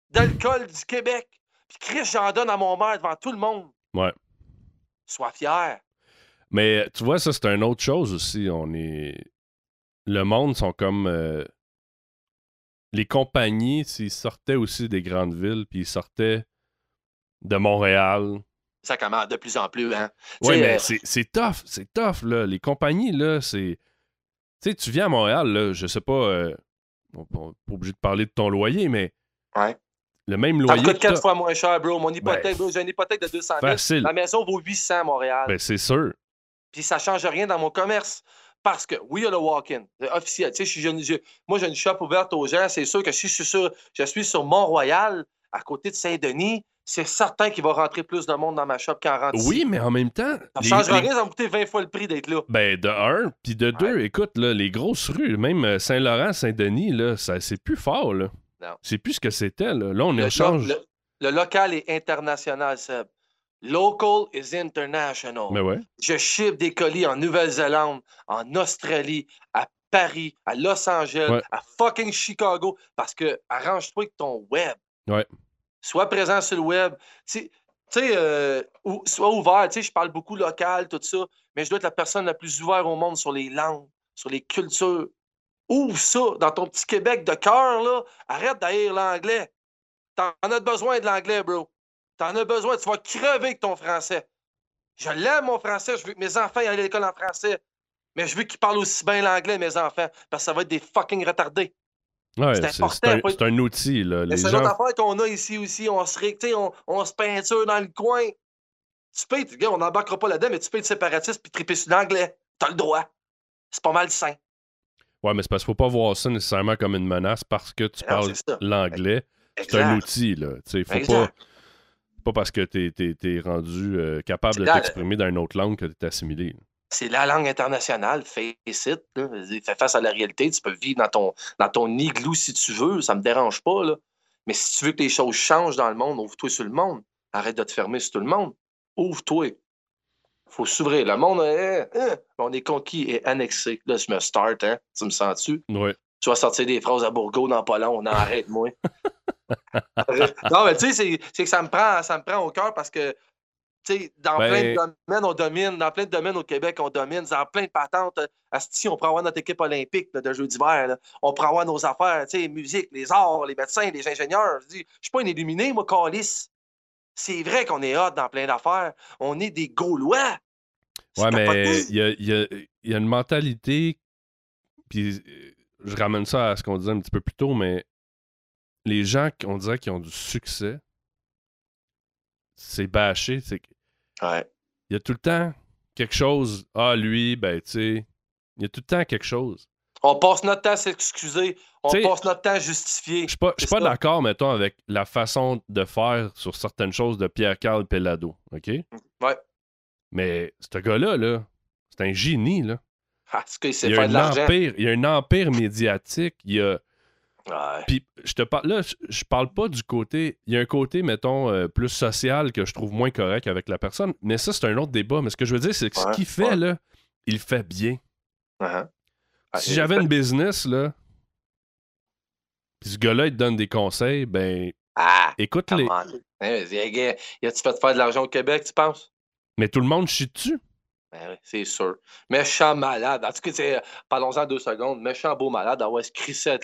d'alcool du Québec. Puis Chris, j'en donne à mon maire devant tout le monde. Ouais. Sois fier. Mais tu vois, ça, c'est une autre chose aussi. On est. Le monde sont comme. Euh, les compagnies, s'ils sortaient aussi des grandes villes, puis ils sortaient de Montréal. Ça commence de plus en plus, hein? Oui, mais euh, c'est tough, c'est tough, là. Les compagnies, là, c'est. Tu sais, tu viens à Montréal, là, je sais pas. Euh... On pas obligé de parler de ton loyer, mais. Ouais. Le même loyer. Ça coûte quatre fois moins cher, bro. Mon hypothèque, bro, j'ai une hypothèque de 200 000. Facile. La maison vaut 800 à Montréal. Ben, c'est sûr. Puis ça change rien dans mon commerce. Parce que, oui, il y a le walk-in, officiel. Tu sais, je, moi, j'ai une shop ouverte aux gens. C'est sûr que si je suis sur, je suis sur Mont-Royal, à côté de Saint-Denis, c'est certain qu'il va rentrer plus de monde dans ma shop qu'en rentre Oui, mais en même temps. Ça ne changera rien, ça va coûter 20 fois le prix d'être là. Ben, de un, puis de deux, écoute, là, les grosses rues, même euh, Saint-Laurent, Saint-Denis, là, ça, c'est plus fort, là. Non. C'est plus ce que c'était, là. Là, on échange. Le, le, local est international, Seb. Local is international. Mais ouais. Je ship des colis en Nouvelle-Zélande, en Australie, à Paris, à Los Angeles, à fucking Chicago, parce que arrange-toi avec ton web. Ouais. Sois présent sur le web. Tu sais, euh, sois ouvert. Tu sais, je parle beaucoup local, tout ça, mais je dois être la personne la plus ouverte au monde sur les langues, sur les cultures. Ouvre ça dans ton petit Québec de cœur, là. Arrête d'haïr l'anglais. T'en as besoin de l'anglais, bro. T'en as besoin, tu vas crever avec ton français. Je l'aime, mon français. Je veux que mes enfants aillent à l'école en français. Mais je veux qu'ils parlent aussi bien l'anglais, mes enfants, parce que ça va être des fucking retardés. Ouais, c'est important. C'est un, outil. Là. C'est une autre affaire qu'on a ici aussi. On se, on, on se peinture dans le coin. Tu peux, gars, on n'embarquera pas là-dedans, mais tu peux être séparatiste puis triper sur l'anglais. T'as le droit. C'est pas mal sain. Ouais, mais c'est parce qu'il faut pas voir ça nécessairement comme une menace parce que tu parles l'anglais. C'est un outil, là. Tu sais, faut pas pas parce que tu es, rendu euh, capable de t'exprimer dans une autre langue que tu es assimilé. C'est la langue internationale, face it. Fais face à la réalité. Tu peux vivre dans ton, dans ton igloo si tu veux, ça me dérange pas. Là. Mais si tu veux que les choses changent dans le monde, ouvre-toi sur le monde. Arrête de te fermer sur tout le monde. Ouvre-toi. faut s'ouvrir. Le monde, hein, hein, on est conquis et annexé. Là, je me start, hein? Tu me sens-tu? Oui. Tu vas sortir des phrases à Bourgo dans pas long, on arrête, moi. non, mais tu sais, c'est que ça me prend, ça me prend au cœur parce que tu sais, dans plein de ben domaines, on domine. Dans plein de domaines au Québec, on domine. Dans plein de patentes, si on prend avoir notre équipe olympique de jeux d'hiver. On prend avoir nos affaires, tu sais, musique, les arts, les médecins, les ingénieurs. Je dis, je suis pas un illuminé, moi, Calis. C'est vrai qu'on est hot dans plein d'affaires. On est des Gaulois. Ouais, mais il y a, y, y a, une mentalité. Puis je ramène ça à ce qu'on disait un petit peu plus tôt, mais les gens qu'on dirait qui ont du succès, c'est bâché. C'est... Ouais. Il y a tout le temps quelque chose. Ah, lui, ben, tu sais, il y a tout le temps quelque chose. On passe notre temps à s'excuser. On passe notre temps à justifier. Je suis pas, pas d'accord, mettons, avec la façon de faire sur certaines choses de Pierre-Carl Pellado. OK? Ouais. Mais ce gars-là, là, c'est un génie, là. Ah, il sait faire de l'argent. Il y a un empire médiatique. Il y a. Puis je te parle là, je, parle pas du côté. Il y a un côté, mettons, euh, plus social que je trouve moins correct avec la personne. Mais ça, c'est un autre débat. Mais ce que je veux dire, c'est que ce qu'il fait, là, il fait bien. Uh-huh. Si j'avais une business, là, puis ce gars-là, il te donne des conseils, ben. Ah, écoute-les. Hey, y a-tu fait faire de l'argent au Québec, tu penses? Mais tout le monde chie dessus. Ben c'est sûr. Méchant malade. En tout cas, parlons-en deux secondes. Méchant beau malade. Ah ouais, se crisser.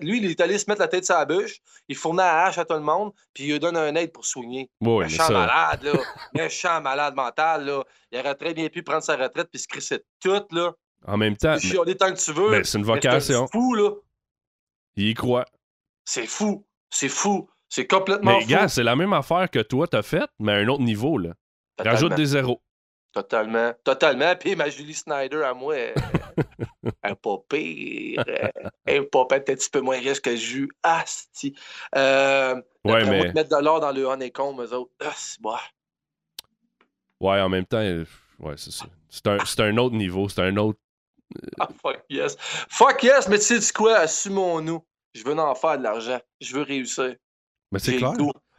Lui, il est allé se mettre la tête sur la bûche. Il fournait à hache à tout le monde. Puis il lui donne un aide pour soigner. Méchant malade, là. Méchant malade mental, là. Il aurait très bien pu prendre sa retraite puis se crisser tout, là. En même temps. Puis mais... tant que tu veux. Ben, c'est une vocation. C'est fou, là. Il y croit. C'est fou. C'est fou. C'est complètement mais, fou. Mais gars, c'est la même affaire que toi, t'as faite, mais à un autre niveau, là. Rajoute des zéros. Totalement. Totalement. Puis ma Julie Snyder à moi, elle, elle pas pire. Elle est pas peut-être un petit peu moins riche que Jus. Ah, si. Euh, ouais, mais. On va mettre de l'or dans le honeycomb, eux autres. Ah, c'est bon. Ouais, en même temps, ouais, c'est ça. C'est un, c'est un autre niveau. C'est un autre. Ah, fuck yes. Fuck yes, mais tu sais quoi? Assumons-nous. Je veux en faire de l'argent. Je veux réussir. Mais c'est clair.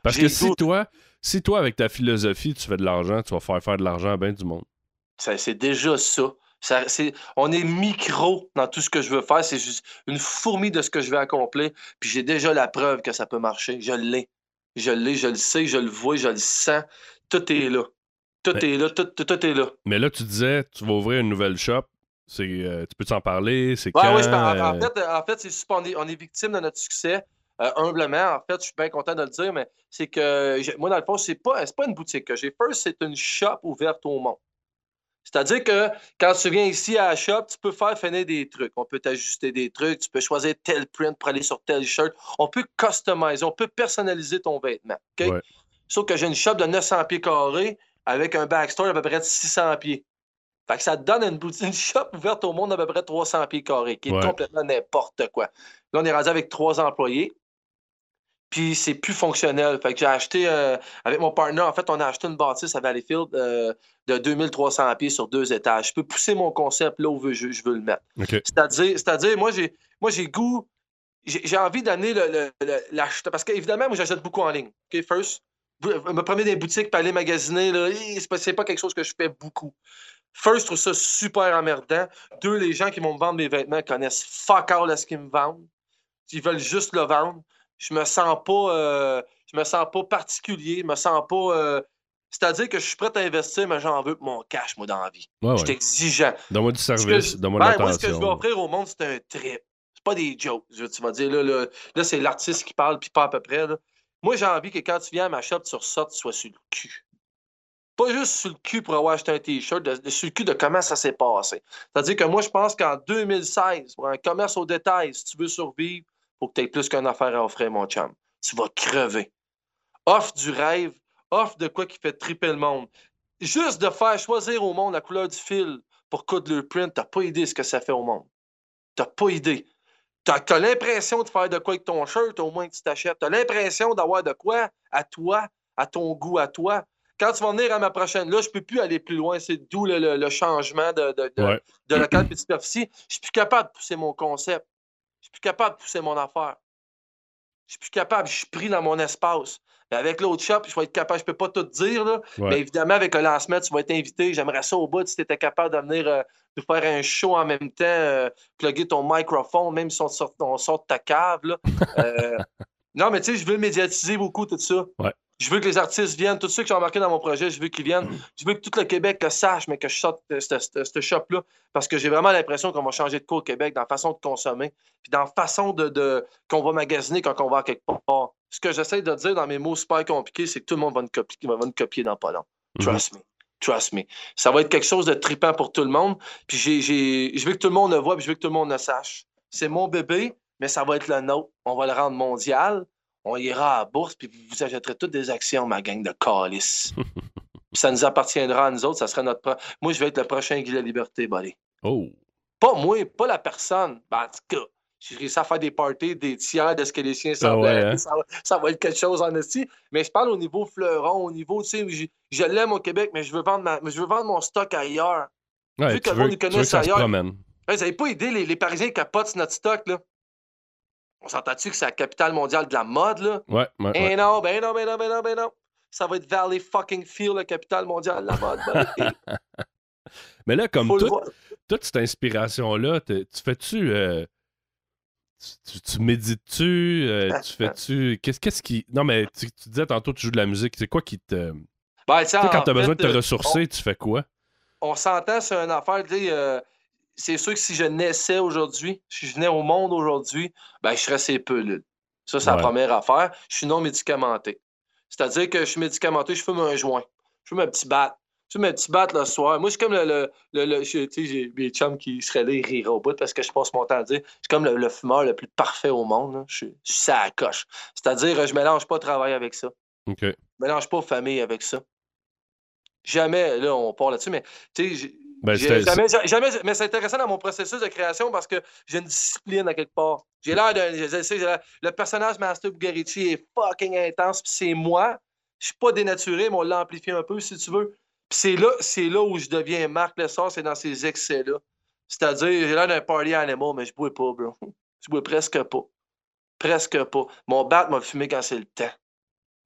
Parce que si toi, si toi, avec ta philosophie, tu fais de l'argent, tu vas faire faire de l'argent à bien du monde. c'est déjà ça. ça on est micro dans tout ce que je veux faire. C'est juste une fourmi de ce que je vais accomplir. Puis j'ai déjà la preuve que ça peut marcher. Je l'ai. Je l'ai, je le sais, je le vois, je le sens. Tout est là. Tout est là, tout, tout, est là. Mais là, tu disais, tu vas ouvrir une nouvelle shop. Euh, tu peux t'en parler? C'est ouais, quand? Oui, en, fait, en fait c'est on est, on est victime de notre succès. Euh, humblement, en fait, je suis bien content de le dire, mais c'est que moi, dans le fond, c'est pas, pas une boutique que j'ai. First, c'est une shop ouverte au monde. C'est-à-dire que quand tu viens ici à la shop, tu peux faire finir des trucs. On peut t'ajuster des trucs, tu peux choisir tel print pour aller sur tel shirt. On peut customiser, on peut personnaliser ton vêtement. Sauf que j'ai une shop de 900 pieds carrés avec un backstore à peu près de 600 pieds. Fait que ça te donne une, boutique, une shop ouverte au monde à peu près 300 pieds carrés, qui est complètement n'importe quoi. Là, on est rendu avec trois employés puis c'est plus fonctionnel. Fait que j'ai acheté, euh, avec mon partenaire, en fait, on a acheté une bâtisse à Valleyfield euh, de 2300 pieds sur deux étages. Je peux pousser mon concept là où je, veux le mettre. C'est-à-dire, c'est-à-dire, moi, j'ai, moi, j'ai goût, j'ai, envie d'amener le, l'acheteur. Parce qu'évidemment, moi, j'achète beaucoup en ligne. OK, first. Me promener des boutiques, puis aller magasiner, là, c'est pas, pas quelque chose que je fais beaucoup. First, je trouve ça super emmerdant. Deux, les gens qui vont me vendre mes vêtements connaissent fuck all à ce qu'ils me vendent. Ils veulent juste le vendre je me sens pas euh, je me sens pas particulier, je me sens pas euh, c'est-à-dire que je suis prêt à investir, mais j'en veux pour mon cash, moi, dans la vie. je suis exigeant. Donne-moi du service, donne-moi de ben, Moi, ce que je veux offrir au monde, c'est un trip. C'est pas des jokes. Tu vas dire, là, là, c'est l'artiste qui parle, puis pas à peu près. Moi, j'ai envie que quand tu viens à ma shop, tu ressortes, tu sois sur le cul. Pas juste sur le cul pour avoir acheté un T-shirt, sur le cul de comment ça s'est passé. C'est-à-dire que moi, je pense qu'en 2016, pour un commerce au détail, si tu veux survivre, faut que tu aies plus qu'une affaire à offrir, mon chum. Tu vas crever. Offre du rêve, offre de quoi qui fait triper le monde. Juste de faire choisir au monde la couleur du fil pour coudre le print, t'as pas idée ce que ça fait au monde. T'as pas idée. T'as as, l'impression de faire de quoi avec ton shirt, au moins que tu t'achètes. T'as l'impression d'avoir de quoi à toi, à ton goût, à toi. Quand tu vas venir à ma prochaine, là, je peux plus aller plus loin. C'est d'où le, changement de, de, de, de local et de superficie. Je suis plus capable de pousser mon concept. Je suis plus capable de pousser mon affaire. Je suis plus capable, je suis pris dans mon espace. Mais avec l'autre shop, je vais être capable, je peux pas tout dire, là, mais évidemment, avec le lancement, tu vas être invité. J'aimerais ça au bout si tu étais capable de venir euh, nous faire un show en même temps, euh, plugger ton microphone, même si on sort, de ta cave. Là. Euh, non, mais tu sais, je veux médiatiser beaucoup, tout ça. Je veux que les artistes viennent, tous ceux qui sont embarqués dans mon projet, je veux qu'ils viennent. Mm. Je veux que tout le Québec le sache, mais que je sorte de ce shop-là. Parce que j'ai vraiment l'impression qu'on va changer de quoi au Québec dans la façon de consommer, puis dans la façon de, qu'on va magasiner quand on va à quelque part. Ce que j'essaie de dire dans mes mots super compliqués, c'est que tout le monde va nous copier, va nous copier dans pas long. Mm-hmm. Trust me. Trust me. Ça va être quelque chose de tripant pour tout le monde. Puis je veux que tout le monde le voit, puis je veux que tout le monde le sache. C'est mon bébé, mais ça va être le nôtre. On va le rendre mondial on ira à la bourse, puis vous achèterez toutes des actions, ma gang de calices. ça nous appartiendra à nous autres, ça sera notre... Moi, je vais être le prochain Guy la Liberté, buddy. Oh! Pas moi, pas la personne. Ben, en tout cas, j'ai réussi à faire des parties, des tiers de ce que les chiens ah hein? ça, va être quelque chose en esti. Mais je parle au niveau fleuron, au niveau, tu sais, je, je l'aime au Québec, mais je veux vendre, ma, je veux vendre mon stock ailleurs. Ouais, Vu que le monde ailleurs. vous n'avez pas idée, les, les Parisiens capotent notre stock, là. On s'entend-tu que c'est la capitale mondiale de la mode, là? Ouais, ouais. Eh non, ben non, ben non, ben non, ben non. Ça va être Valley fucking Field, la capitale mondiale de la mode. Mais là, comme toute cette inspiration-là, tu fais-tu. Euh, tu, médites-tu? Euh, tu fais-tu. Qu'est-ce qui. Non, mais tu, disais tantôt, tu joues de la musique. C'est quoi qui te. Ben, quand tu as besoin de te euh, ressourcer, tu fais quoi? On s'entend sur une affaire, tu c'est sûr que si je naissais aujourd'hui, si je venais au monde aujourd'hui, ben, je serais assez peu. Ça, c'est la première affaire. Je suis non médicamenté. C'est-à-dire que je suis médicamenté, je fume un joint. Je fume un petit bat. Je fume un petit bat le soir. Moi, je suis comme le. le, tu sais, j'ai des chums qui seraient là, ils riraient au bout parce que je passe mon temps à dire. Je suis comme le, fumeur le plus parfait au monde. Je, suis, ça à coche. C'est-à-dire, je mélange pas travail avec ça. OK. Je mélange pas famille avec ça. Jamais, là, on parle là-dessus, mais tu sais, ben, jamais, mais c'est intéressant dans mon processus de création parce que j'ai une discipline à quelque part. J'ai l'air de. Le personnage Master Bugarici est fucking intense, puis c'est moi. Je suis pas dénaturé, mais on l'a amplifié un peu, si tu veux. Puis c'est là, c'est là où je deviens Marc Lessard, c'est dans ces excès-là. C'est-à-dire, j'ai l'air d'un party animal, mais je bois pas, bro. Je bois presque pas. Presque pas. Mon bat m'a fumé quand c'est le temps.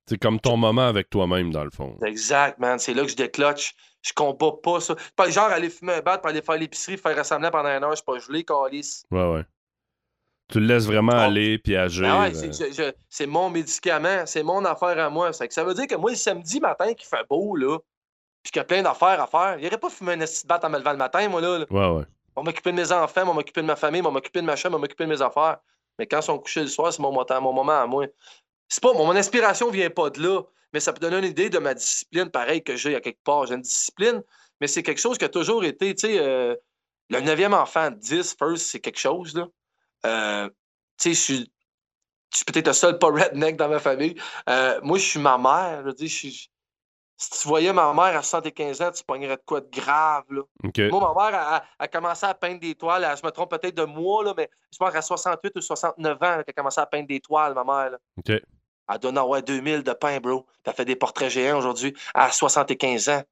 C'est comme ton moment avec toi-même, dans le fond. Exact, man. C'est là que je décloche. Je combats pas ça. Pas genre aller fumer un bat, pour aller faire l'épicerie, faire rassembler pendant un heure, je suis pas gelé, calice. Ouais, ouais. Tu le laisses vraiment aller puis agir. Ben ouais, euh. c'est mon médicament, c'est mon affaire à moi. Ça, ça veut dire que moi, le samedi matin qui fait beau, là, puis qu'il y a plein d'affaires à faire, il aurait pas fumé un esti bat en me levant le matin, moi, là. Ouais, ouais. On va m'occuper de mes enfants, on va m'occuper de ma famille, on va m'occuper de ma chambre, on va m'occuper de mes affaires. Mais quand ils sont couchés le soir, c'est mon, mon moment à moi. C'est pas, mon inspiration vient pas de là mais ça peut donner une idée de ma discipline, pareil que j'ai à quelque part. J'ai une discipline, mais c'est quelque chose qui a toujours été, tu sais, euh, le neuvième enfant, 10, first, c'est quelque chose, là. Euh, tu sais, je suis, je suis peut-être le seul pas redneck dans ma famille. Euh, moi, je suis ma mère, je dis, si tu voyais ma mère à 75 ans, tu pognerais de quoi de grave, là. Moi, ma mère a, commencé à peindre des toiles, je me trompe peut-être de moi, là, mais je pense qu'à 68 ou 69 ans, elle a commencé à peindre des toiles, ma mère, là. Elle donne ouais, 2000 de pain, bro. Tu as fait des portraits géants aujourd'hui à 75 ans.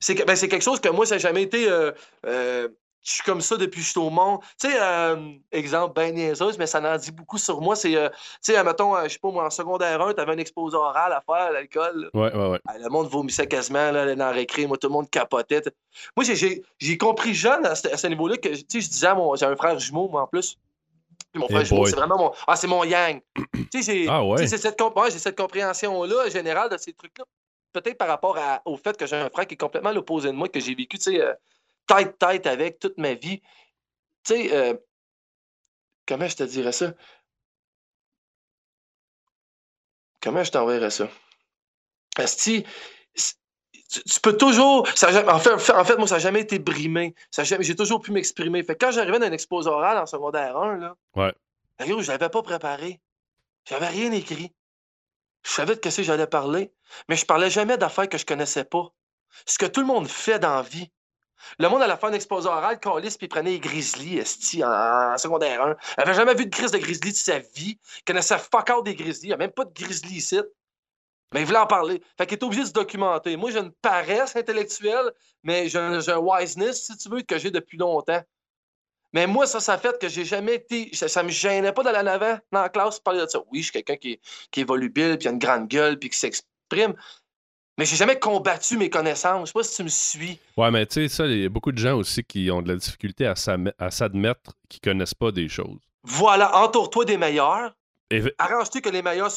C'est ben, quelque chose que moi, ça n'a jamais été. Euh, euh, je suis comme ça depuis que je suis au monde. Tu sais, euh, exemple, ben niaiseuse, mais ça en dit beaucoup sur moi. C'est, tu sais, mettons, je sais pas, moi, en secondaire 1, tu avais un exposé oral à faire l'alcool. Ouais, ouais, ouais. Le monde vomissait quasiment là, dans le récré. Moi, tout le monde capotait. Moi, j'ai compris jeune à ce, niveau-là que, tu sais, je disais à mon. J'ai un frère jumeau, moi, en plus. Mon frère c'est vraiment mon. Ah, c'est mon yang. tu sais, j'ai ah cette, cette compréhension-là générale de ces trucs-là. Peut-être par rapport au fait que j'ai un frère qui est complètement l'opposé de moi, que j'ai vécu, tu sais, euh, tête-tête avec toute ma vie. Tu sais, euh, comment je te dirais ça? Comment je t'enverrais ça? Asti, tu, peux toujours. en, fait, en fait, moi, ça n'a jamais été brimé. J'ai toujours pu m'exprimer. Fait quand j'arrivais dans un exposé oral en secondaire 1, là, ouais. je ne l'avais pas préparé. J'avais rien écrit. Je savais de ce que j'allais parler, mais je parlais jamais d'affaires que je connaissais pas. Ce que tout le monde fait dans la vie. Le monde à la fin d'un exposé oral, calisse, puis prenait les grizzlies, esti, en, secondaire 1. Il n'avait jamais vu de crise de grizzly de sa vie. Il connaissait fuck out des grizzlies. Il n'y a même pas de grizzly ici. Mais il voulait en parler. Fait qu'il est obligé de se documenter. Moi, j'ai une paresse intellectuelle, mais j'ai un, wiseness, si tu veux, que j'ai depuis longtemps. Mais moi, ça, ça fait que j'ai jamais été. Ça, me gênait pas d'aller en avant dans la classe parler de ça. Oui, je suis quelqu'un qui, qui est volubile, puis a une grande gueule, puis qui s'exprime. Mais j'ai jamais combattu mes connaissances. Je sais pas si tu me suis. Ouais, mais tu sais, ça, il y a beaucoup de gens aussi qui ont de la difficulté à s'admettre qu'ils connaissent pas des choses. Voilà, entoure-toi des meilleurs, Arrange-tu que les meilleurs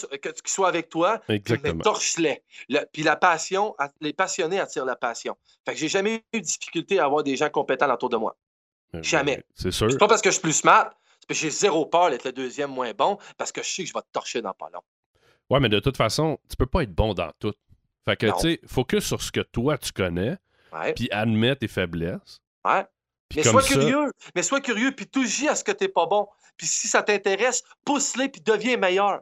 soient avec toi. Exactement. Torche-les. puis la passion, les passionnés attirent la passion. Fait que j'ai jamais eu de difficulté à avoir des gens compétents autour de moi. jamais. C'est sûr. C'est pas parce que je suis plus smart, c'est parce que j'ai zéro peur d'être le deuxième moins bon, parce que je sais que je vais te torcher dans pas long. Ouais, mais de toute façon, tu peux pas être bon dans tout. Fait que, tu sais, focus sur ce que toi tu connais, puis admets tes faiblesses. Ouais. Mais sois curieux. Mais sois curieux, puis touche à ce que t'es pas bon. Puis si ça t'intéresse, pousse-les, puis deviens meilleur.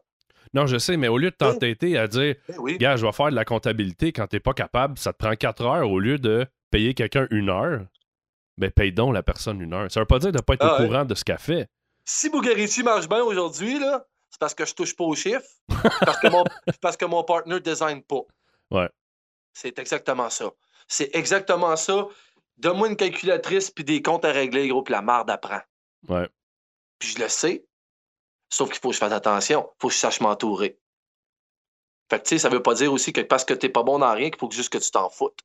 Non, je sais, mais au lieu de t'entêter à dire, ben gars, je vais faire de la comptabilité quand t'es pas capable, ça te prend quatre heures au lieu de payer quelqu'un une heure. Ben, paye donc la personne une heure. Ça veut pas dire de ne pas être au ah courant de ce qu'elle fait. Si Bugarici marche bien aujourd'hui, là, c'est parce que je touche pas au chiffre, parce que mon, parce que mon partner ne design pas. Ouais. C'est exactement ça. C'est exactement ça. Donne-moi une calculatrice puis des comptes à régler, gros, puis la marde apprend. Ouais. Puis je le sais. Sauf qu'il faut que je fasse attention. Il faut que je sache m'entourer. Fait que, tu sais, ça veut pas dire aussi que parce que t'es pas bon dans rien qu'il faut juste que tu t'en foutes.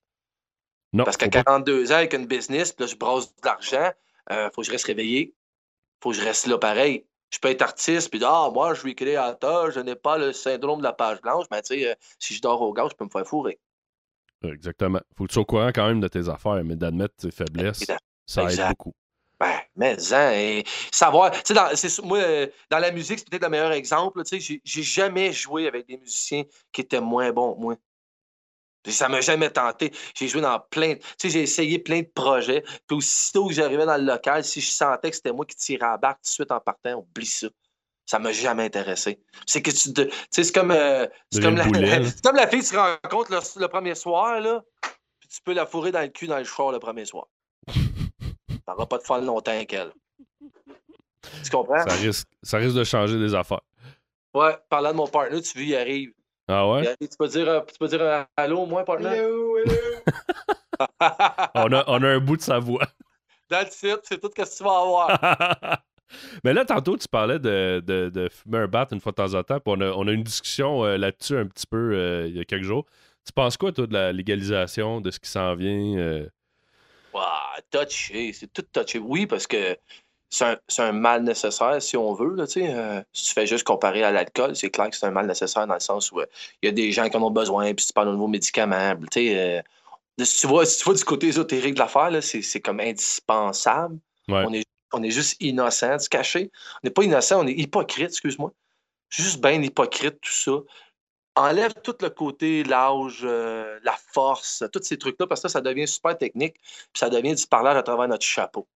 Non. Parce qu'à 42 ans, avec une business, puis là, je brosse de l'argent, euh, faut que je reste réveillé. Faut que je reste là pareil. Je peux être artiste, puis ah, moi, je suis créateur, je n'ai pas le syndrome de la page blanche, mais tu sais, euh, si je dors au gaz, je peux me faire fourrer. Exactement. Faut que tu sois au courant quand même de tes affaires, mais d'admettre tes faiblesses, ça aide beaucoup. Ben, mais hein, et savoir, tu sais, dans, moi, euh, dans la musique, c'est peut-être le meilleur exemple, tu sais, j'ai jamais joué avec des musiciens qui étaient moins bons que moi. Ça m'a jamais tenté. J'ai joué dans plein, tu sais, j'ai essayé plein de projets, puis aussitôt que j'arrivais dans le local, si je sentais que c'était moi qui tirais à barre tout de suite en partant, oublie ça. Ça m'a jamais intéressé. C'est que tu. sais, c'est comme, euh, c'est comme, la, comme la fille que tu rencontres le, le, premier soir, là, puis tu peux la fourrer dans le cul dans le char le premier soir. Ça va pas te faire longtemps qu'elle. Tu comprends? Ça risque, ça risque de changer des affaires. Ouais, parlant de mon partenaire, tu veux, il arrive. Ah ouais? tu peux dire, euh, tu peux dire euh, allô, moi, partenaire? Hello, hello. on, a, on a un bout de sa voix. That's it, c'est tout ce que tu vas avoir. Mais là, tantôt, tu parlais de, de, de, fumer un bat une fois de temps en temps. Puis on, a, on a une discussion euh, là-dessus un petit peu il y a quelques jours. Tu penses quoi, toi, de la légalisation, de ce qui s'en vient? touché, c'est tout touché. Oui, parce que c'est un, mal nécessaire, si on veut. Là, euh, si tu fais juste comparer à l'alcool, c'est clair que c'est un mal nécessaire dans le sens où euh, il y a des gens qui en ont besoin, puis tu parles de nouveaux médicaments. Euh, si, tu vois, si tu vois du côté ésotérique de l'affaire, c'est comme indispensable. On, est, on est juste innocent, se cacher. On n'est pas innocent, on est hypocrite, excuse-moi. Juste bien hypocrite, tout ça enlève tout le côté l'âge, euh, la force, tous ces trucs-là, parce que ça, ça devient super technique, puis ça devient du parler à travers notre chapeau.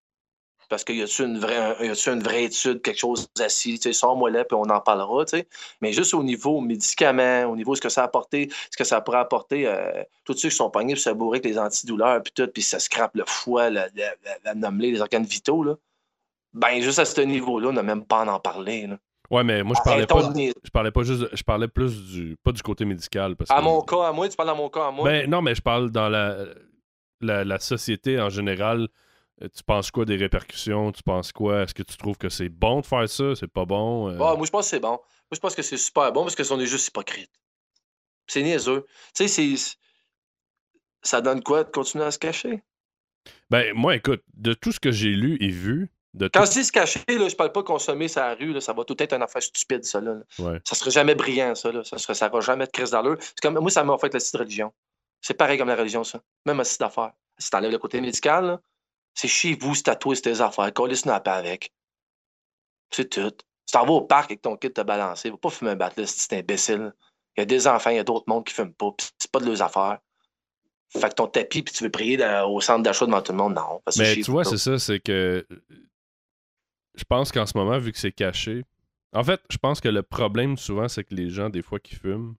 Parce qu'il y a-tu une vraie, une vraie étude, quelque chose assis, tu sais, sors-moi là, puis on en parlera, tu sais. Mais juste au niveau médicaments, au niveau de ce que ça a apporté, ce que ça pourrait apporter, euh, tous ceux qui sont pognés, puis ça bourré avec les antidouleurs, puis tout, puis ça scrape le foie, la, la, la, les organes vitaux, là. Ben, juste à ce niveau-là, on n'a même pas à en parler, là. Ouais, mais moi, je parlais pas, je parlais pas juste, je parlais plus du, pas du côté médical. Parce à mon cas, à moi, tu parles à mon cas, à moi. Ben, non, mais je parle dans la, la, société en général. Euh, tu penses quoi des répercussions? Tu penses quoi? Est-ce que tu trouves que c'est bon de faire ça? C'est pas bon? Euh? moi, je pense que c'est bon. Moi, je pense que c'est super bon parce que on est juste hypocrite. C'est niaiseux. Tu sais, c'est. Ça donne quoi de continuer à se cacher? Ben, moi, écoute, de tout ce que j'ai lu et vu, quand je dis se cacher, là, je parle pas consommer sa rue, là, ça va tout être une affaire stupide, ça. Là. Ça serait jamais brillant, ça. Là. Ça, serait, ça va jamais être crise d'allure. Comme, moi, ça m'a fait la de religion. C'est pareil comme la religion, ça. Même un site d'affaires. Si t'enlèves le côté médical, c'est chez vous, c'est à toi, c'est tes affaires. Coller snapper avec. C'est tout. Si t'en vas au parc avec ton kit te balancer, va pas fumer un bat là, si t'es imbécile. Il y a des enfants, il y a d'autres mondes qui fument pas, c'est pas de leurs affaires. Fait que ton tapis, puis tu veux prier au centre d'achat devant tout le monde, non. Mais tu vois, c'est ça, c'est que je pense qu'en ce moment, vu que c'est caché. En fait, je pense que le problème souvent, c'est que les gens, des fois, qui fument,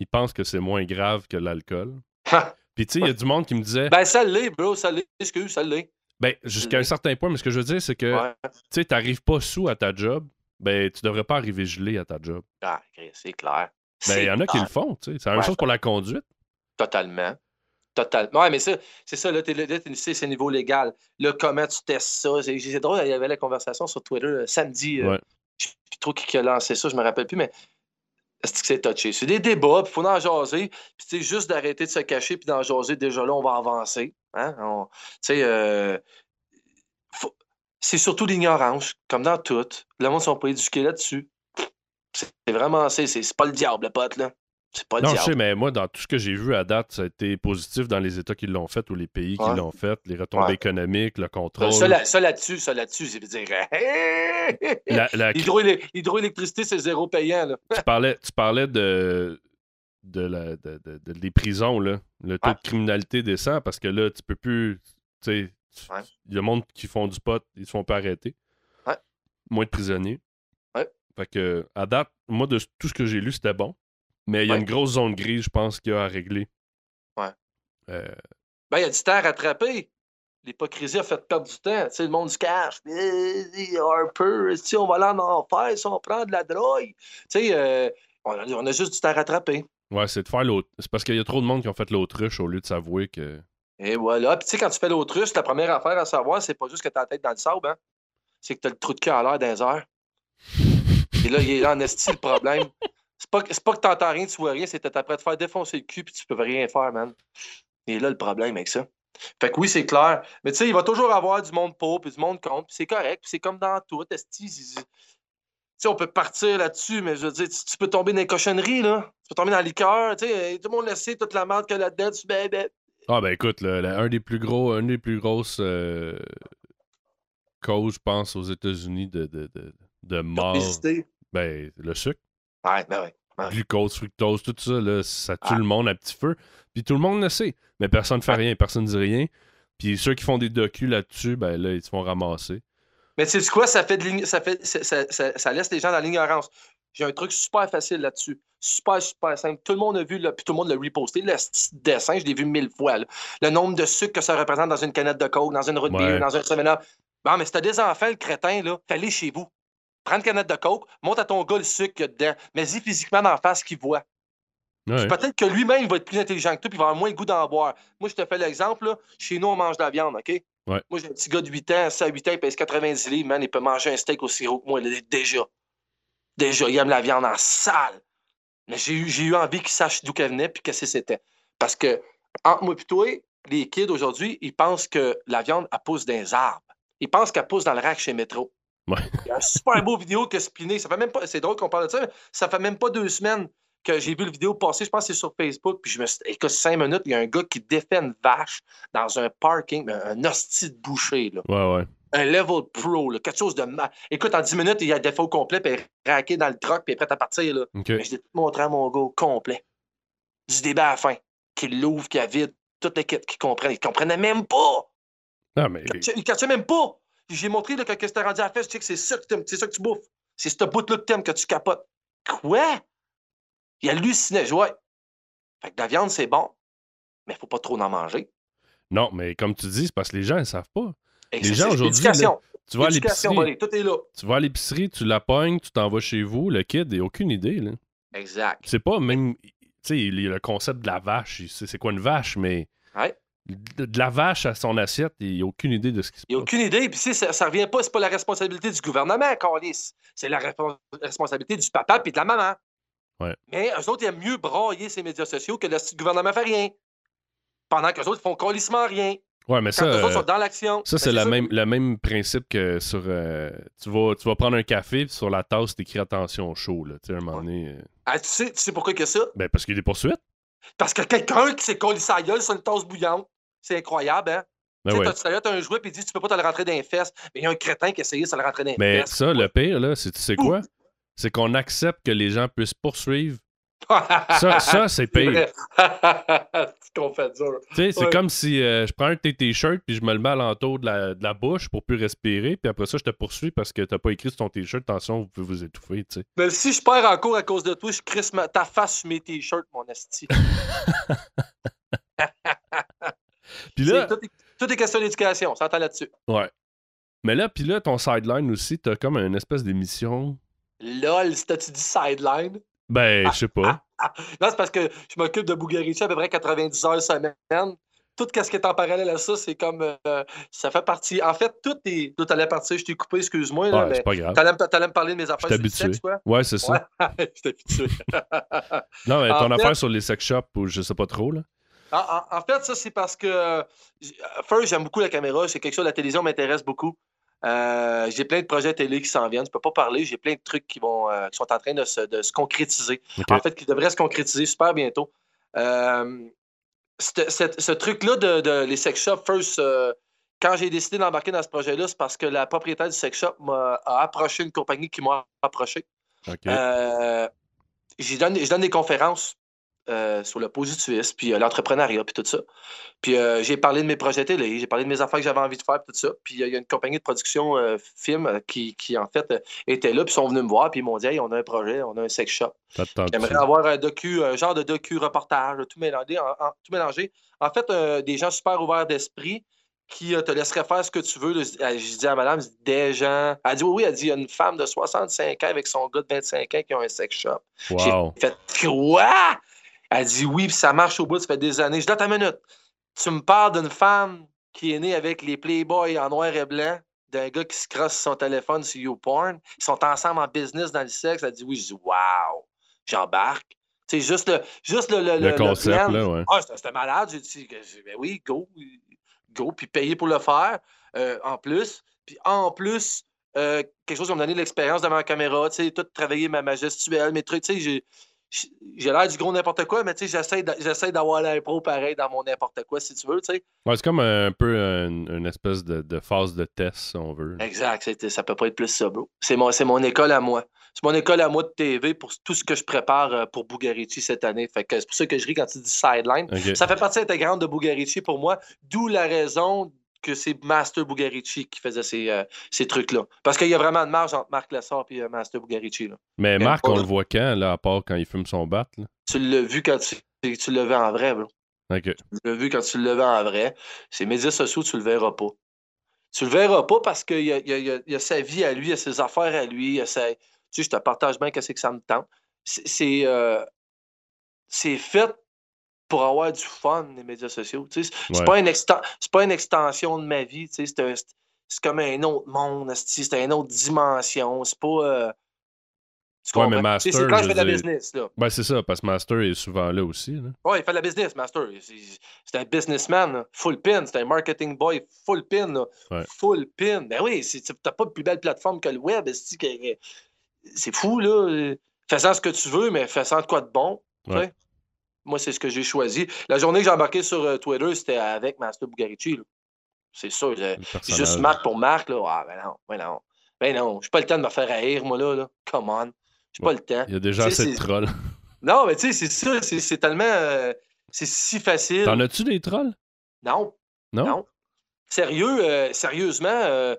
ils pensent que c'est moins grave que l'alcool. Puis tu sais, il y a du monde qui me disait. Ben, ça l'est, bro, ça l'est, excuse, ça l'est. Ben, jusqu'à un certain point, mais ce que je veux dire, c'est que, tu sais, t'arrives pas sous à ta job, ben, tu devrais pas arriver gelé à ta job. Ah, c'est clair. Ben, il y en a qui le font, tu sais. C'est la même chose pour la conduite. Totalement. Totalement. Ouais, mais ça, c'est ça, là, c'est niveau légal. Là, comment tu testes ça? C'est drôle, il y avait la conversation sur Twitter euh, samedi. Euh, je sais plus trop qui a lancé ça, je me rappelle plus, mais est-ce que c'est touché? C'est des débats, il faut en jaser. Puis, c'est juste d'arrêter de se cacher puis d'en jaser, déjà là, on va avancer. Hein? Euh, c'est surtout l'ignorance, comme dans tout. Le monde ne sont pas éduqués là-dessus. C'est vraiment, c'est pas le diable, le pote, là. Pas non, je sais, mais moi, dans tout ce que j'ai vu à date, ça a été positif dans les États qui l'ont fait ou les pays qui l'ont fait, les retombées économiques, le contrôle. Ça, là-dessus, ça là-dessus, je veux dire. L'hydroélectricité, c'est zéro payant. Là. tu, parlais, tu parlais de, de, la, de, de, des prisons, là. le taux de criminalité descend parce que là, tu peux plus. Tu sais, il y a monde qui font du pot, ils se font pas arrêter. Moins de prisonniers. Fait que, à date, moi, de tout ce que j'ai lu, c'était bon. Mais il y a une grosse zone grise, je pense, qu'il y a à régler. Ouais. Euh... Ben, il y a du temps à rattraper. L'hypocrisie a fait perdre du temps. Tu sais, le monde se cache. Un peu, on va aller en enfer si on prend de la drogue. Tu sais, euh, on, a, juste du temps à rattraper. Ouais, c'est de faire l'autre. C'est parce qu'il y a trop de monde qui ont fait l'autruche au lieu de s'avouer que. Et voilà. Puis tu sais, quand tu fais l'autruche, la première affaire à savoir, c'est pas juste que tu as la tête dans le sable, hein? c'est que tu as le trou de cœur à l'air d'un heures. Et là, il est en esti le problème. C'est pas, pas que t'entends rien, tu vois rien, c'est que t'es prêt de faire défoncer le cul puis tu peux rien faire, man. Et là, le problème avec ça. Fait que oui, c'est clair. Mais tu sais, il va toujours avoir du monde pauvre et du monde contre, puis c'est correct, puis c'est comme dans tout. Tu sais, on peut partir là-dessus, mais je veux dire, tu, peux tomber dans les cochonneries, là. Tu peux tomber dans la liqueur, tu sais, tout le monde laisse toute la merde que là-dedans, tu ben, ben. Ah ben écoute, un des plus gros, un des plus grosses euh, causes, je pense, aux États-Unis de, de, de, de mort. Ben, le sucre. Ouais, ben ouais. Glucose, fructose, tout ça, là, ça tue le monde à petit feu. Puis tout le monde le sait. Mais personne ne fait rien, personne ne dit rien. Puis ceux qui font des docus là-dessus, ben là, ils se font ramasser. Mais tu sais quoi, ça fait, de ça, fait ça, ça, laisse les gens dans l'ignorance. J'ai un truc super facile là-dessus. Super, super simple. Tout le monde a vu, puis tout le monde l'a reposté. Le dessin, je l'ai vu mille fois. Le nombre de sucre que ça représente dans une canette de coke, dans une route dans un seminar. Bon, mais si t'as des enfants, le crétin, là, fallait chez vous. Prends une canette de coke, monte à ton gars le sucre qu'il y a dedans, mais y physiquement dans la face qu'il voit. Peut-être que lui-même va être plus intelligent que toi, puis il va avoir moins le goût d'en boire. Moi, je te fais l'exemple, chez nous, on mange de la viande, OK? Moi, j'ai un petit gars de 8 ans, ça, 8 ans, il pèse 90 livres, man, il peut manger un steak aussi gros que moi, déjà. Déjà, il aime la viande en salle. Mais j'ai eu, eu envie qu'il sache d'où qu'elle venait, puis qu'est-ce que c'était. Parce que, entre moi et toi, les kids aujourd'hui, ils pensent que la viande, elle pousse dans les arbres. Ils pensent qu'elle pousse dans le rack chez Métro. Ouais. Il y a un super beau vidéo que Spiné, ça fait même pas, c'est drôle qu'on parle de ça, mais ça fait même pas deux semaines que j'ai vu le vidéo passer, je pense que c'est sur Facebook, puis je me suis écoute, cinq minutes, il y a un gars qui défait une vache dans un parking, un hostie de boucher, là. Ouais, ouais. Un level pro, là, quelque chose de mal. Écoute, en dix minutes, il y a des faux complet, puis il est raqué dans le truck, puis il est prêt à partir, là. Mais je l'ai tout montré à mon gars complet. Du début à la fin. Qu'il l'ouvre, qu'il a vide, toute l'équipe qui comprennent. Ils comprenaient même pas! Ah, mais... Ils ne même pas! J'ai montré là, quand c'était rendu à la fête, je sais que c'est ça que tu c'est ça que tu bouffes. C'est ce bout-là que t'aimes que tu capotes. Quoi? Il hallucinait. Ouais. Fait que la viande, c'est bon, mais il faut pas trop en manger. Non, mais comme tu dis, c'est parce que les gens ne savent pas. les gens aujourd'hui. Tu vas à l'épicerie. Tout est là. Tu vas à l'épicerie, tu la pognes, tu t'en vas chez vous, le kid n'a aucune idée. Là. Exact. C'est pas même. Tu sais, il y a le concept de la vache. C'est quoi une vache, mais. Ouais de, la vache à son assiette, il n'a aucun idée de ce qui se passe. Il n'a aucune idée. Puis, ça, ça revient pas, c'est pas la responsabilité du gouvernement, Carlis. C'est la responsabilité du papa et de la maman. Ouais. Mais eux autres, ils aiment mieux brailler ces médias sociaux que le gouvernement fait rien. Pendant qu'eux autres font colissement rien. Ouais, mais Quand ça. eux autres sont dans l'action. Ça, c'est même, le même principe que sur. Euh, tu, vas, tu vas prendre un café, puis sur la tasse, écrit attention chaud, là. Tu sais, un moment donné. Euh. Ah, tu sais, tu sais pourquoi que ça? Ben, parce qu'il y a des poursuites. Parce que quelqu'un qui s'est collé sa gueule sur une tasse bouillante, c'est incroyable, hein? Ben tu sais, as un jouet et dit tu peux pas te le rentrer dans les fesses. Mais il y a un crétin qui a essayé de se le rentrer dans les Mais ça, le pire, là, c'est tu sais quoi? C'est qu'on accepte que les gens puissent poursuivre. ça, ça c'est pire. c'est qu'on fait dur. Tu sais, c'est comme si euh, je prends un de tes t-shirts puis je me le mets à l'entour de la, de la bouche pour plus respirer. Puis après ça, je te poursuis parce que t'as pas écrit sur ton t-shirt, attention, vous pouvez vous étouffer, tu sais. Mais si je perds en cours à cause de toi, je crisse ta face sur mes t-shirts, mon esti. Puis là. Tout est, question d'éducation, ça s'entend là-dessus. Ouais. Mais là, puis là, ton sideline aussi, t'as comme une espèce d'émission. LOL, t'as-tu dit sideline? Ben, je sais pas. non, c'est parce que je m'occupe de Bugarici à peu près 90 heures semaine. Tout ce qui est en parallèle à ça, c'est comme. Euh, ça fait partie. En fait, tout est. Tout allait partir, je t'ai coupé, excuse-moi. Ouais, c'est pas grave. T'allais me parler de mes affaires sur le sexe, quoi? Ouais, c'est ça. Ouais, je habitué. non, mais ton affaire sur les sex shops, ou je sais pas trop, là. En, fait, ça, c'est parce que, euh, first, j'aime beaucoup la caméra. C'est quelque chose, la télévision m'intéresse beaucoup. Euh, j'ai plein de projets télé qui s'en viennent. Je peux pas parler. J'ai plein de trucs qui, vont, euh, qui sont en train de se, concrétiser. En fait, qui devraient se concrétiser super bientôt. ce truc-là de, les sex shops, first, quand j'ai décidé d'embarquer dans ce projet-là, c'est parce que la propriétaire du sex shop m'a approché une compagnie qui m'a approché. je donne des conférences euh, sur le positivisme, puis euh, l'entrepreneuriat, puis tout ça. Puis euh, j'ai parlé de mes projets télé, j'ai parlé de mes affaires que j'avais envie de faire, tout ça. Puis il y a une compagnie de production film qui, qui, en fait, était là, puis ils sont venus me voir, puis ils m'ont dit Hey, on a un projet, on a un sex shop. J'aimerais avoir un docu, un genre de docu-reportage, tout mélangé. En, tout mélangé. En fait, des gens super ouverts d'esprit qui te laisserait faire ce que tu veux. J'ai dit à madame, des gens. Elle dit oui, oui, elle dit il y a une femme de 65 ans avec son gars de 25 ans qui a un sex shop. Wow. J'ai fait quoi? Elle dit oui, puis ça marche au bout, ça fait des années. Je dis, ta minute. Tu me parles d'une femme qui est née avec les Playboys en noir et blanc, d'un gars qui se crosse son téléphone sur YouPorn. Ils sont ensemble en business dans le sexe. Elle dit oui, je dis wow, j'embarque. C'est juste le, juste le, le, le concept, là, ouais. Ah, c'était malade. J'ai dit, ben oui, go, go, puis payer pour le faire euh, en plus. Puis en plus, euh, quelque chose qui m'a donné l'expérience devant la caméra, tu sais, tout travailler ma, ma gestuelle, mes trucs, tu sais, j'ai l'air du gros n'importe quoi, mais tu sais, j'essaie d'avoir l'impro pareil dans mon n'importe quoi, si tu veux, tu sais. Ouais, c'est comme un, peu une, espèce de, phase de test, si on veut. Exact, ça peut pas être plus ça, bro. C'est mon, mon école à moi. C'est mon école à moi de TV pour tout ce que je prépare euh, pour Bugarici cette année. Fait que c'est pour ça que je ris quand tu dis sideline. Ça fait partie intégrante de Bugarici pour moi, d'où la raison que c'est Master Bugarici qui faisait ces, euh, ces trucs-là. Parce qu'il y a vraiment de marge entre Marc Lessard et euh, Master Bugarici. Là. Mais Marc, on le voit quand, là, à part quand il fume son bat? Là? Tu l'as vu quand tu, tu le en vrai, bro. OK. Tu l'as vu quand tu le en vrai. Ces médias sociaux, tu le verras pas. Tu le verras pas parce qu'il y a, y, y a, sa vie à lui, il y a ses affaires à lui, il y a sa... Tu sais, je te partage bien qu'est-ce que ça me tente. C'est euh, c'est fait pour avoir du fun, les médias sociaux. C'est pas, une pas une extension de ma vie. C'est comme un autre monde, c'est une autre dimension. C'est pas. Euh, ouais, mais Master. C'est quand je fais de la business. Là. Ben, c'est ça, parce que Master est souvent là aussi. Là. Ouais, il fait de la business, Master. C'est un businessman, full pin. C'est un marketing boy, full pin. Full pin. Ben oui, t'as pas de plus belle plateforme que le web. C'est fou, là. Fais-en ce que tu veux, mais fais-en de quoi de bon. Moi, c'est ce que j'ai choisi. La journée que j'ai embarqué sur euh, Twitter, c'était avec Master Bugarici. C'est sûr. juste Marc pour Marc. Là. Ah, ben non, ben non. Ben non, j'ai pas le temps de me faire haïr, moi, là. là. Come on. J'ai pas le temps. Il y a déjà assez de trolls. Non, mais tu sais, c'est ça. C'est tellement. Euh, c'est si facile. T'en as-tu des trolls? Non. Non? Sérieux, euh, sérieusement,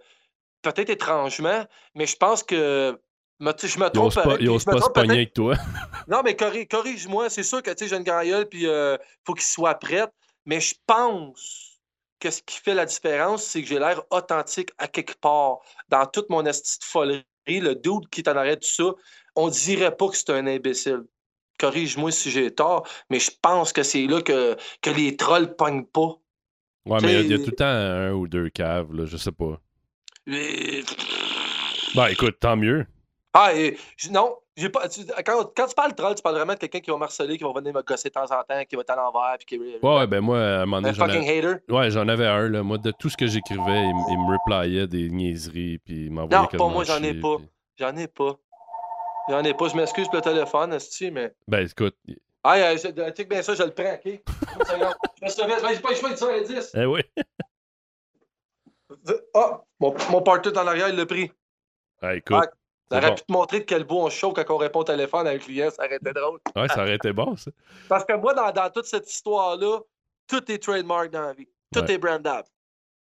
peut-être étrangement, mais je pense que je me trompe. Pas, il pas se pogner avec toi. non, mais corrige-moi. C'est sûr que j'ai une grand puis il euh, faut qu'il soit prêt. Mais je pense que ce qui fait la différence, c'est que j'ai l'air authentique à quelque part. Dans toute mon astuce de folerie, le doute qui est en arrêt de ça, on dirait pas que c'est un imbécile. Corrige-moi si j'ai tort, mais je pense que c'est là que, que les trolls pognent pas. Ouais, mais il y, a tout le temps un ou deux caves, là, je sais pas. Bah, écoute, tant mieux. Ah, et, non, j'ai pas, quand, quand, tu parles troll, tu parles vraiment de quelqu'un qui va marceler, qui va venir me gosser de temps en temps, qui va être à l'envers. Puis qui... Ouais, ben moi, à un moment donné. Un fucking hater. Ouais, j'en avais un, là. Moi, de tout ce que j'écrivais, il, me replayait des niaiseries, puis il m'envoyait Non, pas moi, j'en ai pas. J'en ai pas. J'en ai pas. Je m'excuse pour le téléphone, est mais. Ben, écoute. Ah, euh, check bien ça, je le prends, OK? je me souviens, j'ai pas le choix de ça à 10. Eh oui. Ah, mon, mon partout en arrière, il l'a pris. Ah, écoute. Ça aurait pu te montrer de quel bout on chaud quand on répond au téléphone avec le client, ça aurait été drôle. Ouais, ça aurait été bon, ça. Parce que moi, dans, dans toute cette histoire-là, tout est trademark dans la vie. Tout est brandable.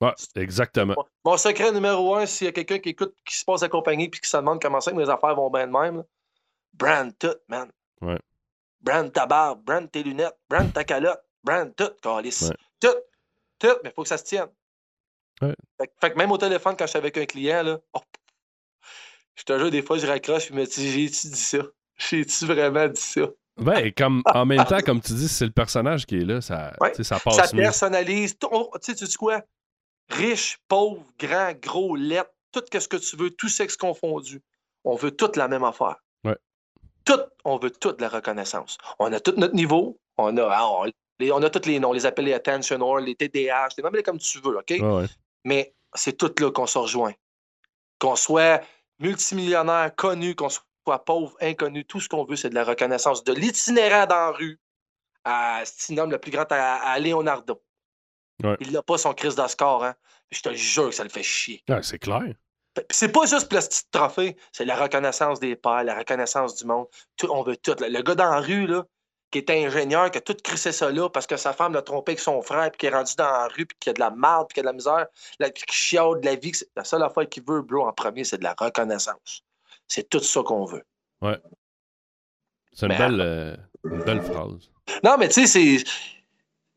Ouais, exactement. Mon, secret numéro un, s'il y a quelqu'un qui écoute, qui se passe à compagnie puis qui se demande comment ça que mes affaires vont bien de même, brand tout, man. Ouais. Brand ta barbe, brand tes lunettes, brand ta calotte, brand tout, calice. Tout, tout, mais il faut que ça se tienne. Ouais. Fait, que même au téléphone, quand je suis avec un client, là, oh, je te jure, des fois, je raccroche et me dis J'ai-tu dit ça? J'ai-tu vraiment dit ça? Ben, comme, en même temps, comme tu dis, c'est le personnage qui est là, ça, ça passe. Ça personnalise. Tu sais, tu dis quoi? Riche, pauvre, grand, gros, lettre, tout ce que tu veux, tout sexe confondu. On veut toute la même affaire. Ouais. Tout, on veut toute la reconnaissance. On a tout notre niveau. On a, ah, on, a tous les noms, les appelle les attention or, les TDH, les noms comme tu veux, OK? Mais c'est tout là qu'on se rejoint. Qu'on soit multimillionnaire, connu, qu'on soit pauvre, inconnu, tout ce qu'on veut, c'est de la reconnaissance. De l'itinérant dans la rue à Stinum, le plus grand, à, Leonardo. Il n'a pas son crise d'Oscar, hein? Je te jure que ça le fait chier. c'est clair. C'est pas juste le petit trophée, c'est la reconnaissance des pères, la reconnaissance du monde. Tout, on veut tout. Le gars dans la rue, là, qui est ingénieur, qui a tout crissé ça là parce que sa femme l'a trompé avec son frère, puis qui est rendu dans la rue, puis qui a de la merde, puis qui a de la misère, puis qui chiale de la vie. La seule affaire qu'il veut, bro, en premier, c'est de la reconnaissance. C'est tout ça qu'on veut. Ouais. C'est une, belle, euh, une belle phrase. Non, mais tu sais, c'est.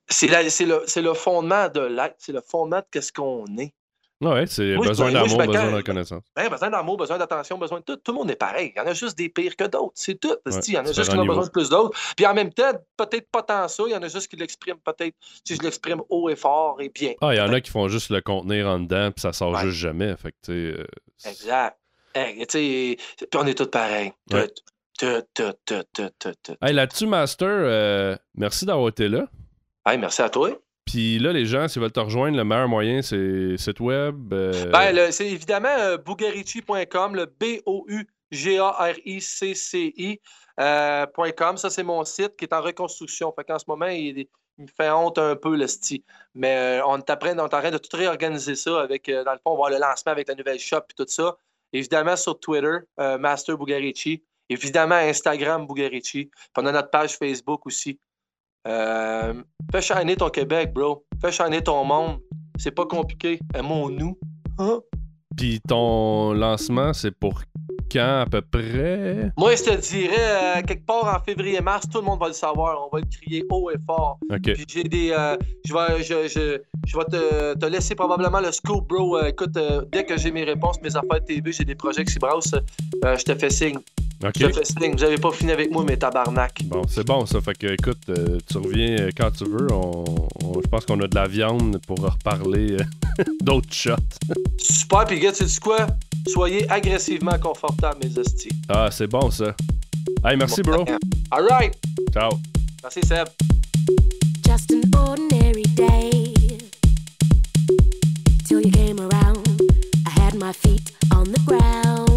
c'est le, le, fondement de l'être, c'est le fondement de ce qu'on est. Oui, c'est besoin d'amour, besoin de reconnaissance. Ben, besoin d'amour, besoin d'attention, besoin de tout. Tout le monde est pareil. Il y en a juste des pires que d'autres. C'est tout. il y en a juste qui ont besoin de plus d'autres. Puis en même temps, peut-être pas tant ça. Il y en a juste qui l'expriment peut-être si je l'exprime haut et fort et bien. Ah, il y en a qui font juste le contenir en dedans, puis ça sort juste jamais. Fait que, euh, exact. puis on est tous pareils. Hey, là-dessus, Master, euh, merci d'avoir été là. Hey, merci à toi. Puis là, les gens, s'ils veulent te rejoindre, le meilleur moyen, c'est site web. Euh, ben, c'est évidemment euh, bougarici.com, le B-O-U-G-A-R-I-C-C-I. Euh, Ça, c'est mon site qui est en reconstruction. Fait qu'en ce moment, il, me fait honte un peu, le style. Mais on est, en train de tout réorganiser ça avec, dans le fond, on va voir le lancement avec la nouvelle shop et tout ça. Évidemment, sur Twitter, Master Bugarici. Évidemment, Instagram Bugarici. Puis on a notre page Facebook aussi. Euh, fais shiner ton Québec, bro. Fais shiner ton monde. C'est pas compliqué. Aimons-nous. Hein? Puis ton lancement, c'est pour quand à peu près? Moi, je te dirais, euh, quelque part en février-mars, tout le monde va le savoir. On va le crier haut et fort. Puis j'ai des. Euh, je vais, je, je, je vais te, te, laisser probablement le scoop, bro. écoute, dès que j'ai mes réponses, mes affaires TV, j'ai des projets qui s'y brassent, je te fais signe. Okay. Je fais signe, vous avez pas fini avec moi, mais tabarnak. Bon, c'est bon ça. Fait que écoute, euh, tu reviens euh, quand tu veux. On, je pense qu'on a de la viande pour reparler euh, d'autres shots. Super, puis gars, sais quoi? Soyez agressivement confortables, mes hosties. Ah, c'est bon ça. Hey, merci, bro. All right. Ciao. Merci, Seb. Just an ordinary day. Till you came around, I had my feet on the ground.